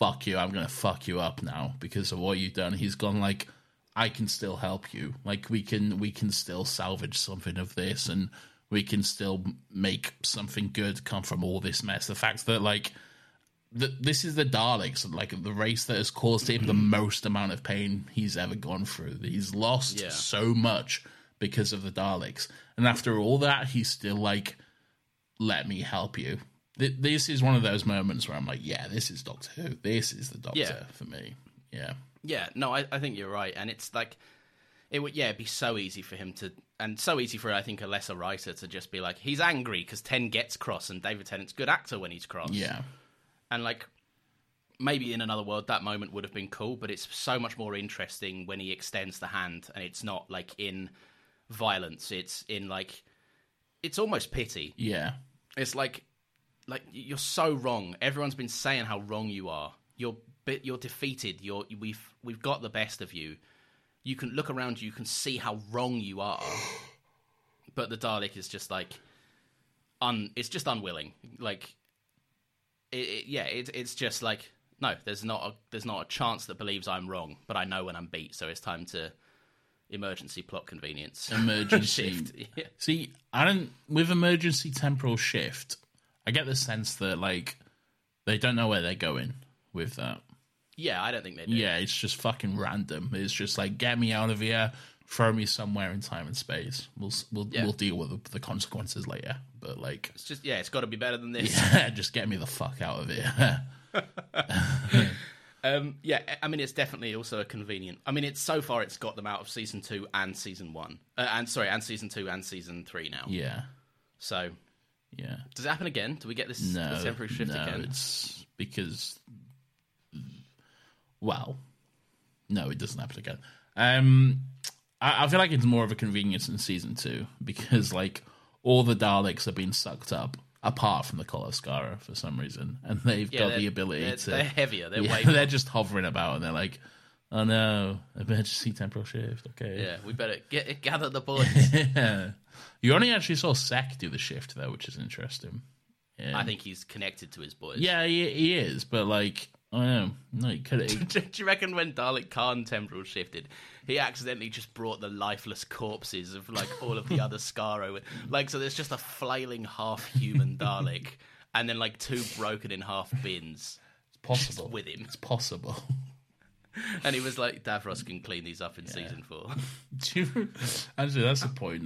"Fuck you, I'm gonna fuck you up now" because of what you've done. He's gone like, "I can still help you. Like we can we can still salvage something of this, and we can still make something good come from all this mess." The fact that like th- this is the Daleks, like the race that has caused him the mm-hmm. most amount of pain he's ever gone through. He's lost Yeah. so much because of the Daleks, and after all that, he's still like, "Let me help you." Th- This is one of those moments where I'm like, "Yeah, this is Doctor Who. This is the Doctor Yeah. for me." Yeah, Yeah, no, I, I think you're right, and it's like it would yeah it'd be so easy for him to and so easy for I think a lesser writer to just be like he's angry because Ten gets cross and David Tennant's good actor when he's cross. yeah, and like maybe in another world that moment would have been cool, but it's so much more interesting when he extends the hand and it's not like in violence. It's in like it's almost pity. yeah, It's like like you're so wrong. Everyone's been saying how wrong you are. You're bit you're defeated. You're we've we've got the best of you. You can look around you, you can see how wrong you are. [gasps] But the Dalek is just like un it's just unwilling. Like it, it, yeah, it, it's just like no, there's not a there's not a chance that believes I'm wrong, but I know when I'm beat, so it's time to emergency plot convenience. emergency. [laughs] Shift. Yeah. See, I don't with emergency temporal shift. I get the sense that like they don't know where they're going with that. yeah, I don't think they do. Yeah, it's just fucking random. It's just like get me out of here, throw me somewhere in time and space. We'll we'll Yeah. we'll deal with the, the consequences later. But like, It's just yeah, it's got to be better than this. [laughs] yeah, just get me the fuck out of here. [laughs] Um, yeah, I mean, it's definitely also a convenient. I mean, it's so far it's got them out of season two and season one, uh, and sorry, and season two and season three now. yeah, So yeah. does it happen again? Do we get this No, temporary shift no, again? it's because, well, no, it doesn't happen again. Um, I, I feel like it's more of a convenience in season two because like all the Daleks are being sucked up, apart from the Cult of Skaro for some reason, and they've Yeah, got the ability they're- to. they're heavier, they're [laughs] yeah, They're just hovering about, and they're like, "Oh no, emergency temporal shift." Okay, Yeah, we better get gather the [laughs] boys. yeah. You only actually saw Sec do the shift though, which is interesting. Yeah. I think he's connected to his boys. Yeah, he, he is, but like, I don't know. No, he could have. [laughs] Do you reckon when Dalek Caan temporal shifted, he accidentally just brought the lifeless corpses of like all of the other [laughs] Skaro? Like, so there's just a flailing half human [laughs] Dalek, and then like two broken in half bins. It's possible with him. It's possible. [laughs] And he was like, Davros can clean these up in season four. [laughs] do you, actually, that's the point.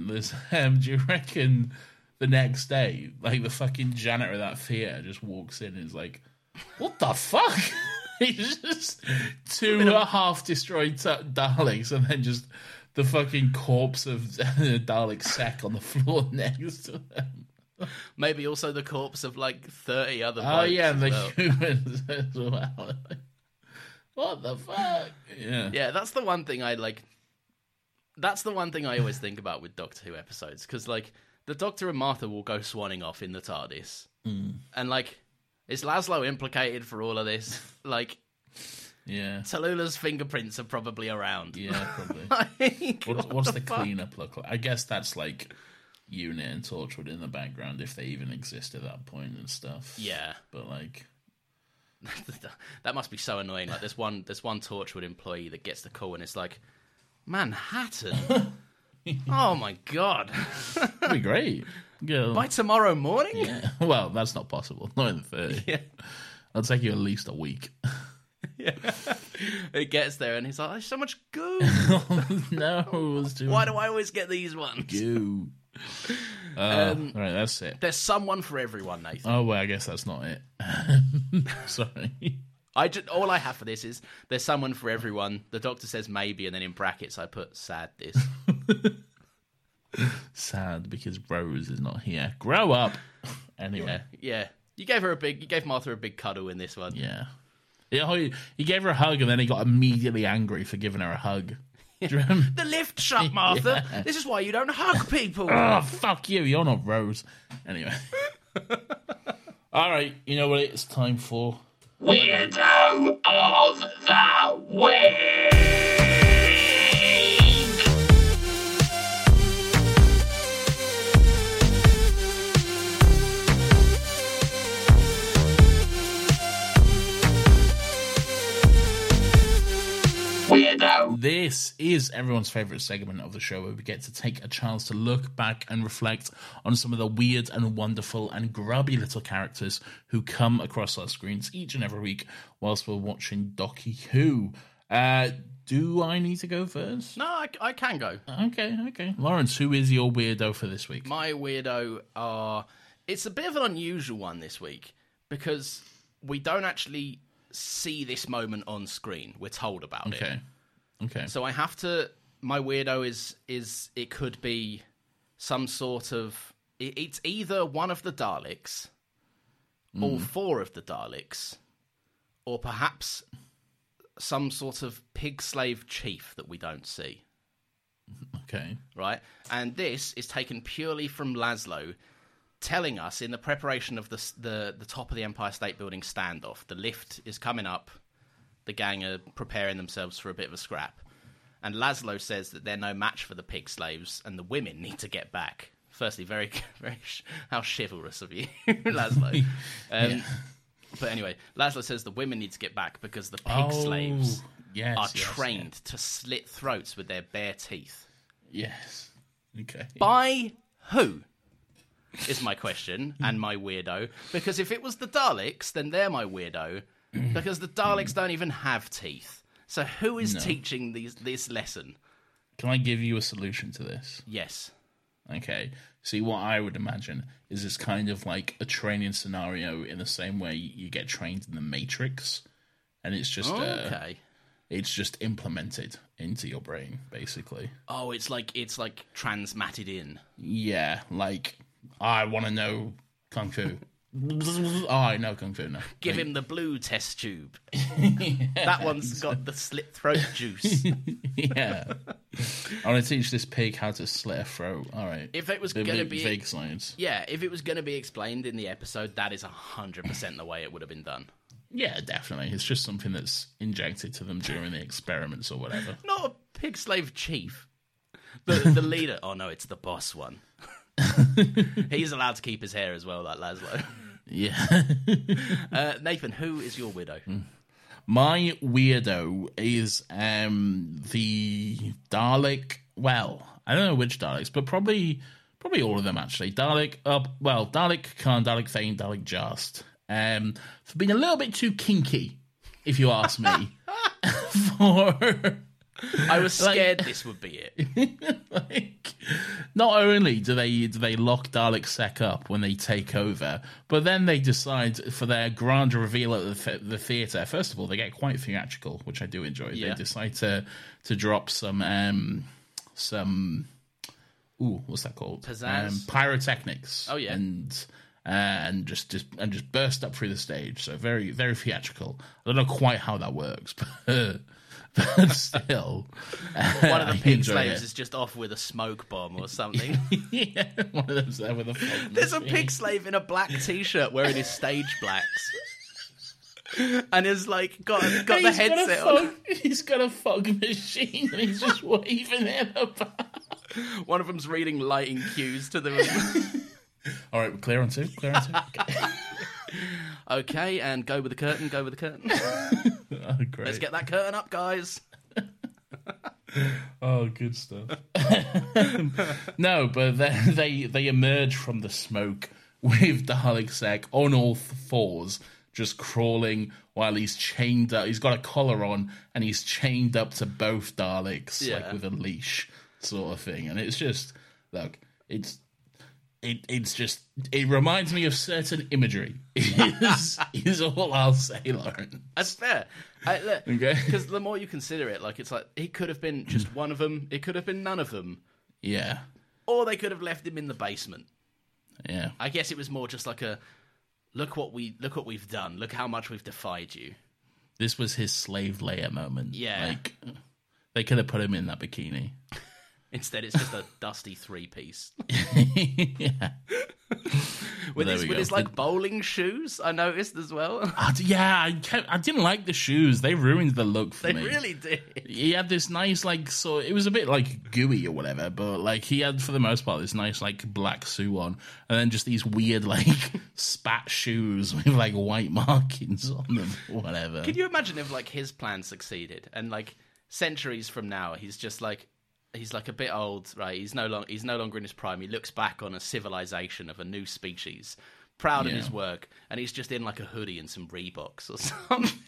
Um, do you reckon the next day, like the fucking janitor of that theater just walks in and is like, "What the fuck?" [laughs] He's just two and a half destroyed t- Daleks, and then just the fucking corpse of Dalek Sec on the floor next to them. Maybe also the corpse of like 30 other Oh yeah, as the well. humans as well. What the fuck? Yeah. Yeah, that's the one thing I like. That's the one thing I always think about with Doctor Who episodes because, like, the Doctor and Martha will go swanning off in the TARDIS, Mm. and like, is Laszlo implicated for all of this? [laughs] Like, Yeah. Tallulah's fingerprints are probably around. Yeah, probably. [laughs] Like, What, what what's the, fuck? cleanup look like? I guess that's like Unit and Torchwood in the background if they even exist at that point and stuff. Yeah, But like, [laughs] that must be so annoying. Like, there's one, there's one Torchwood employee that gets the call, and it's like, Manhattan. [laughs] oh my god! that'd be great. Go. By tomorrow morning? Yeah. [laughs] Well, that's not possible. Not in the 30. Yeah. It'll take you at least a week. yeah. It gets there, and he's like, "There's so much goo. no, it was too Why do I always get these ones?" goo. Uh, Um, all right, that's it. There's someone for everyone, Nathan. Oh, well, I guess that's not it. [laughs] Sorry. I just, all I have for this is there's someone for everyone. The doctor says maybe, and then in brackets I put sad. This [laughs] Sad because Rose is not here. Grow up. [laughs] Anyway. yeah, yeah. You gave her a big, you gave Martha a big cuddle in this one. Yeah. Yeah, he, he gave her a hug and then he got immediately angry for giving her a hug. Do you remember? The lift shut, [laughs] Martha. This is why you don't hug people. [laughs] oh, fuck you. You're not Rose. Anyway. [laughs] All right. You know what it's time for? Weirdo of the Week! Weirdo This is everyone's favorite segment of the show where we get to take a chance to look back and reflect on some of the weird and wonderful and grubby little characters who come across our screens each and every week whilst we're watching Docky Who. Uh, do I need to go first? No, I, I can go. Okay, okay. Lawrence, who is your weirdo for this week? My weirdo are. It's a bit of an unusual one this week because we don't actually see this moment on screen. We're told about it. Okay. So I have to. My weirdo is is it could be some sort of. It, it's either one of the Daleks, all mm-hmm. four of the Daleks, or perhaps some sort of pig slave chief that we don't see. okay. Right, and this is taken purely from Laszlo. Telling us in the preparation of the, the the top of the Empire State Building standoff, the lift is coming up. The gang are preparing themselves for a bit of a scrap. And Laszlo says that they're no match for the pig slaves, and the women need to get back. Firstly, very, [laughs] very, sh- how chivalrous of you, [laughs] Laszlo. [laughs] Um, But anyway, Laszlo says the women need to get back because the pig Oh, slaves yes, are yes, trained to slit throats with their bare teeth. Yes. Okay. By who? Is my question and my weirdo. Because if it was the Daleks, then they're my weirdo. [clears throat] Because the Daleks don't even have teeth. So who is No. teaching these this lesson? Can I give you a solution to this? Yes. Okay. See, what I would imagine is it's kind of like a training scenario in the same way you get trained in the Matrix, and it's just uh, Okay. it's just implemented into your brain, basically. Oh, it's like it's like transmatted in. Yeah, like I want to know kung fu. Oh, I know kung fu now. Give him the blue test tube. [laughs] That one's got the slit throat juice. [laughs] yeah. I want to teach this pig how to slit a throat. All right. If it was gonna be- vague science. Yeah, if it was going to be explained in the episode, that is hundred percent the way it would have been done. Yeah, definitely. It's just something that's injected to them during the experiments or whatever. Not a pig slave chief. The the leader. Oh no, it's the boss one. [laughs] [laughs] He's allowed to keep his hair as well, like Laszlo. [laughs] Yeah. [laughs] Uh, Nathan, who is your widow? My weirdo is um the Dalek. Well, I don't know which Daleks, but probably probably all of them actually. Dalek up. well, Dalek Caan, Dalek Thay, Dalek Jast. Um, for being a little bit too kinky, if you ask me. for I was Like- scared this would be it. [laughs] like, not only do they do they lock Dalek Sec up when they take over, but then they decide for their grand reveal at the, th- the theater. First of all, they get quite theatrical, which I do enjoy. Yeah. They decide to to drop some um some ooh, what's that called? Pizzazz? Um, pyrotechnics. Oh, yeah. and. Uh, and just, just and just burst up through the stage, so very very theatrical. I don't know quite how that works, [laughs] but, [laughs] but still, One of the [laughs] pig slaves it. is just off with a smoke bomb or something. [laughs] yeah, one of them's there with a fog There's a pig slave in a black t-shirt wearing his stage blacks. And is like got got the He's got a headset on. fog- He's got a fog machine and he's just waving it about. One of them's reading lighting cues to the. All right, we're clear on two. Clear on two. Okay. Okay, and go with the curtain. Go with the curtain. [laughs] Oh, great. Let's get that curtain up, guys. [laughs] Oh, good stuff. [laughs] no, but they, they they emerge from the smoke with Dalek Sec on all fours, just crawling while he's chained up. He's got a collar on and he's chained up to both Daleks, Yeah. like with a leash, sort of thing. And it's just look, it's. It, it's just it reminds me of certain imagery [laughs] is, is all I'll say Lauren That's fair. I, look, Okay. Because the more you consider it, like it's like it could have been just hmm. one of them. It could have been none of them, yeah or they could have left him in the basement. yeah I guess it was more just like a look what we look what we've done. Look how much we've defied you. this was his slave Leia moment. Yeah. like they could have put him in that bikini. Instead, it's just a [laughs] dusty three piece [laughs] yeah, with there his with his like bowling shoes. I noticed as well. I yeah. I kept, I didn't like the shoes. They ruined the look for they me. They really did. He had this nice like so it was a bit like gooey or whatever, but like he had for the most part this nice like black suit on, and then just these weird like [laughs] spat shoes with like white markings on them or whatever. Can you imagine if like his plan succeeded and like centuries from now, he's just like he's like a bit old, right? He's no longer he's no longer in his prime. He looks back on a civilization of a new species, proud of his work, and he's just in like a hoodie and some Reeboks or [laughs] something.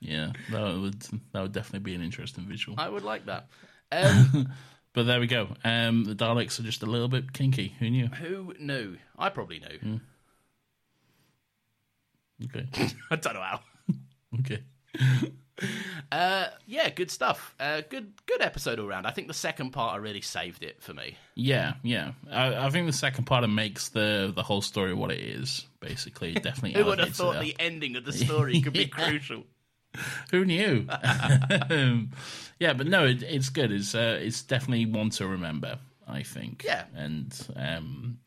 Yeah, that would that would definitely be an interesting visual. I would like that. [laughs] Um, But there we go. Um, the Daleks are just a little bit kinky. Who knew? who knew? I probably knew. Okay, [laughs] I don't know how. okay. [laughs] Uh, yeah, good stuff. Uh, good, good episode all round. I think the second part really saved it for me. Yeah, yeah. I, I think the second part of makes the the whole story what it is. Basically, It definitely. [laughs] Who would have thought the ending of the [laughs] story could be Yeah. crucial? Who knew? um, yeah, but no, it, it's good. It's uh, it's definitely one to remember. I think. Yeah. and um,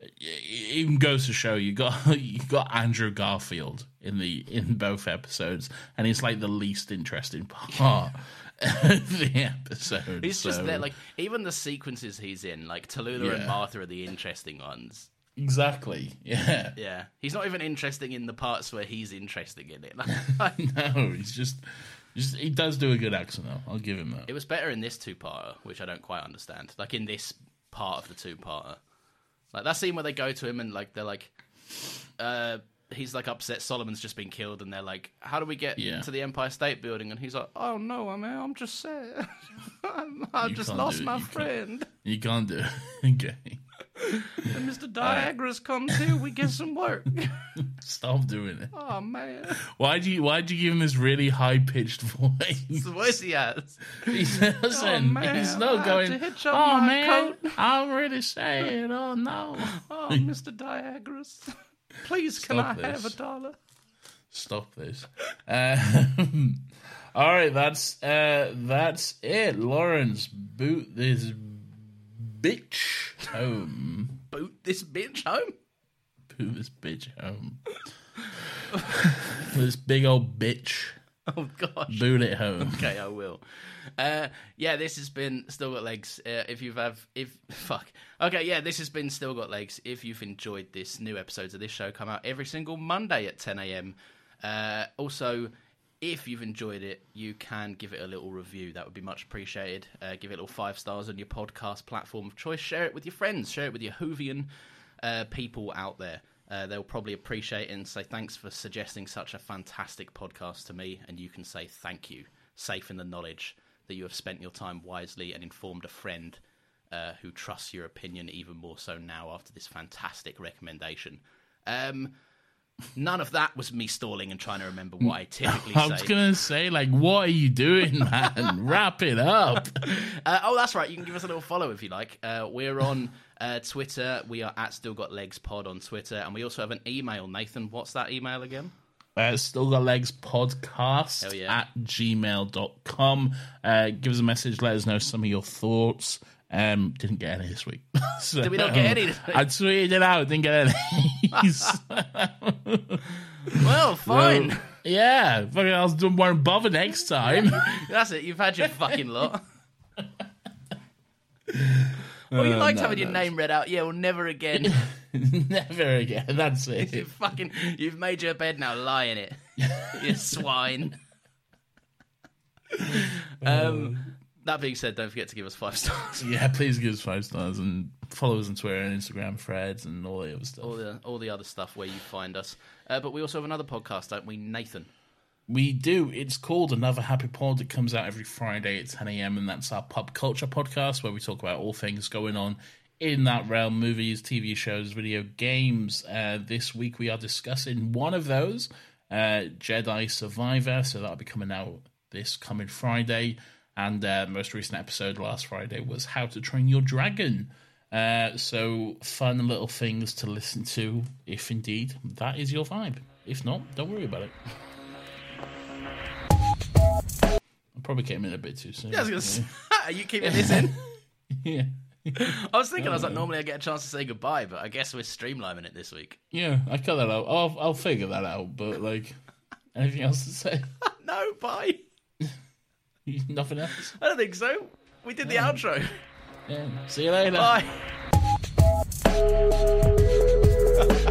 it even goes to show you got you got Andrew Garfield in the in both episodes, and he's like the least interesting part [laughs] of the episode. He's just so- there, like even the sequences he's in, like Tallulah and Martha are the interesting ones. exactly. Yeah. Yeah, he's not even interesting in the parts where he's interesting in it. [laughs] [laughs] No, he's just, just he does do a good accent though. I'll give him that. it was better in this two-parter, which I don't quite understand. Like in this part of the two-parter, like that scene where they go to him and like they're like, uh, he's like upset Solomon's just been killed, and they're like, "How do we get Yeah. to the Empire State Building?" And he's like, "Oh no, I mean, I'm just sad. I'm- [laughs] I You just lost my you can't. friend." You can't do it. [laughs] okay. And Mr. Diagoras comes here, we get some work. [laughs] Stop doing it. oh man, Why'd you Why'd you give him this really high pitched voice? the voice he has. He's listen. Oh, man, he's not going. to hitch up Oh man, coat." I'm really sad. Oh no. Oh, Mr. Diagoras, please can Stop I have a dollar? Stop this. Um, [laughs] all right, that's uh, that's it. Lawrence, boot this bitch home. Boot this bitch home. Boot this bitch home. [laughs] this big old bitch. [laughs] Oh gosh. Boot it home. [laughs] Okay, I will. Uh, yeah, this has been Still Got Legs. Uh, if you've have if [laughs] fuck. Okay, yeah, this has been Still Got Legs. If you've enjoyed this, new episodes of this show come out every single Monday at 10 a.m. Uh, also, if you've enjoyed it, you can give it a little review. That would be much appreciated. Uh, give it a little five stars on your podcast platform of choice. Share it with your friends. Share it with your Whovian uh, people out there. Uh, they'll probably appreciate it and say thanks for suggesting such a fantastic podcast to me. And you can say thank you, safe in the knowledge that you have spent your time wisely and informed a friend uh, who trusts your opinion even more so now after this fantastic recommendation. Um, none of that was me stalling and trying to remember what I [laughs] typically say. I say. was gonna say, like, what are you doing, [laughs] man? Wrap it up. [laughs] Uh, oh, that's right. You can give us a little follow if you like. Uh, we're on uh, Twitter. We are at Still Got Legs Pod on Twitter, and we also have an email. Nathan, what's that email again? Uh, still got legs podcast yeah. at gmail.com. Uh, give us a message, let us know some of your thoughts. Um, didn't get any this week. [laughs] so, Did we not get any this week? I tweeted it out, didn't get any. [laughs] Well, fine. So, yeah, fucking I was doing won't bother next time. [laughs] That's it. You've had your fucking lot. well, you Uh, liked no, having your no. name read out. Yeah, well, never again. Never again. That's it. you fucking, you've made your bed now. Lie in it, you swine. um, that being said, don't forget to give us five stars. [laughs] Yeah, please give us five stars and follow us on Twitter and Instagram threads and all the other stuff. all the all the other stuff where you find us. Uh, but we also have another podcast, don't we, Nathan? We do. It's called Another Happy Pod. It comes out every Friday at 10 a.m. and that's our pop culture podcast where we talk about all things going on in that realm movies, TV shows, video games. Uh, this week we are discussing one of those, uh, Jedi Survivor. So that'll be coming out this coming Friday. And uh, most recent episode last Friday was How to Train Your Dragon. Uh, so fun little things to listen to, if indeed that is your vibe. If not, don't worry about it. I probably came in a bit too soon. Yeah, I was gonna say, are [laughs] you keeping this in? [laughs] yeah. I was thinking, I was like, normally I get a chance to say goodbye, but I guess we're streamlining it this week. Yeah, I cut that out. I'll, I'll figure that out. But like, anything else to say? [laughs] no, bye. [laughs] Nothing else. I don't think so. We did the outro. Yeah. See you later. Bye. [laughs]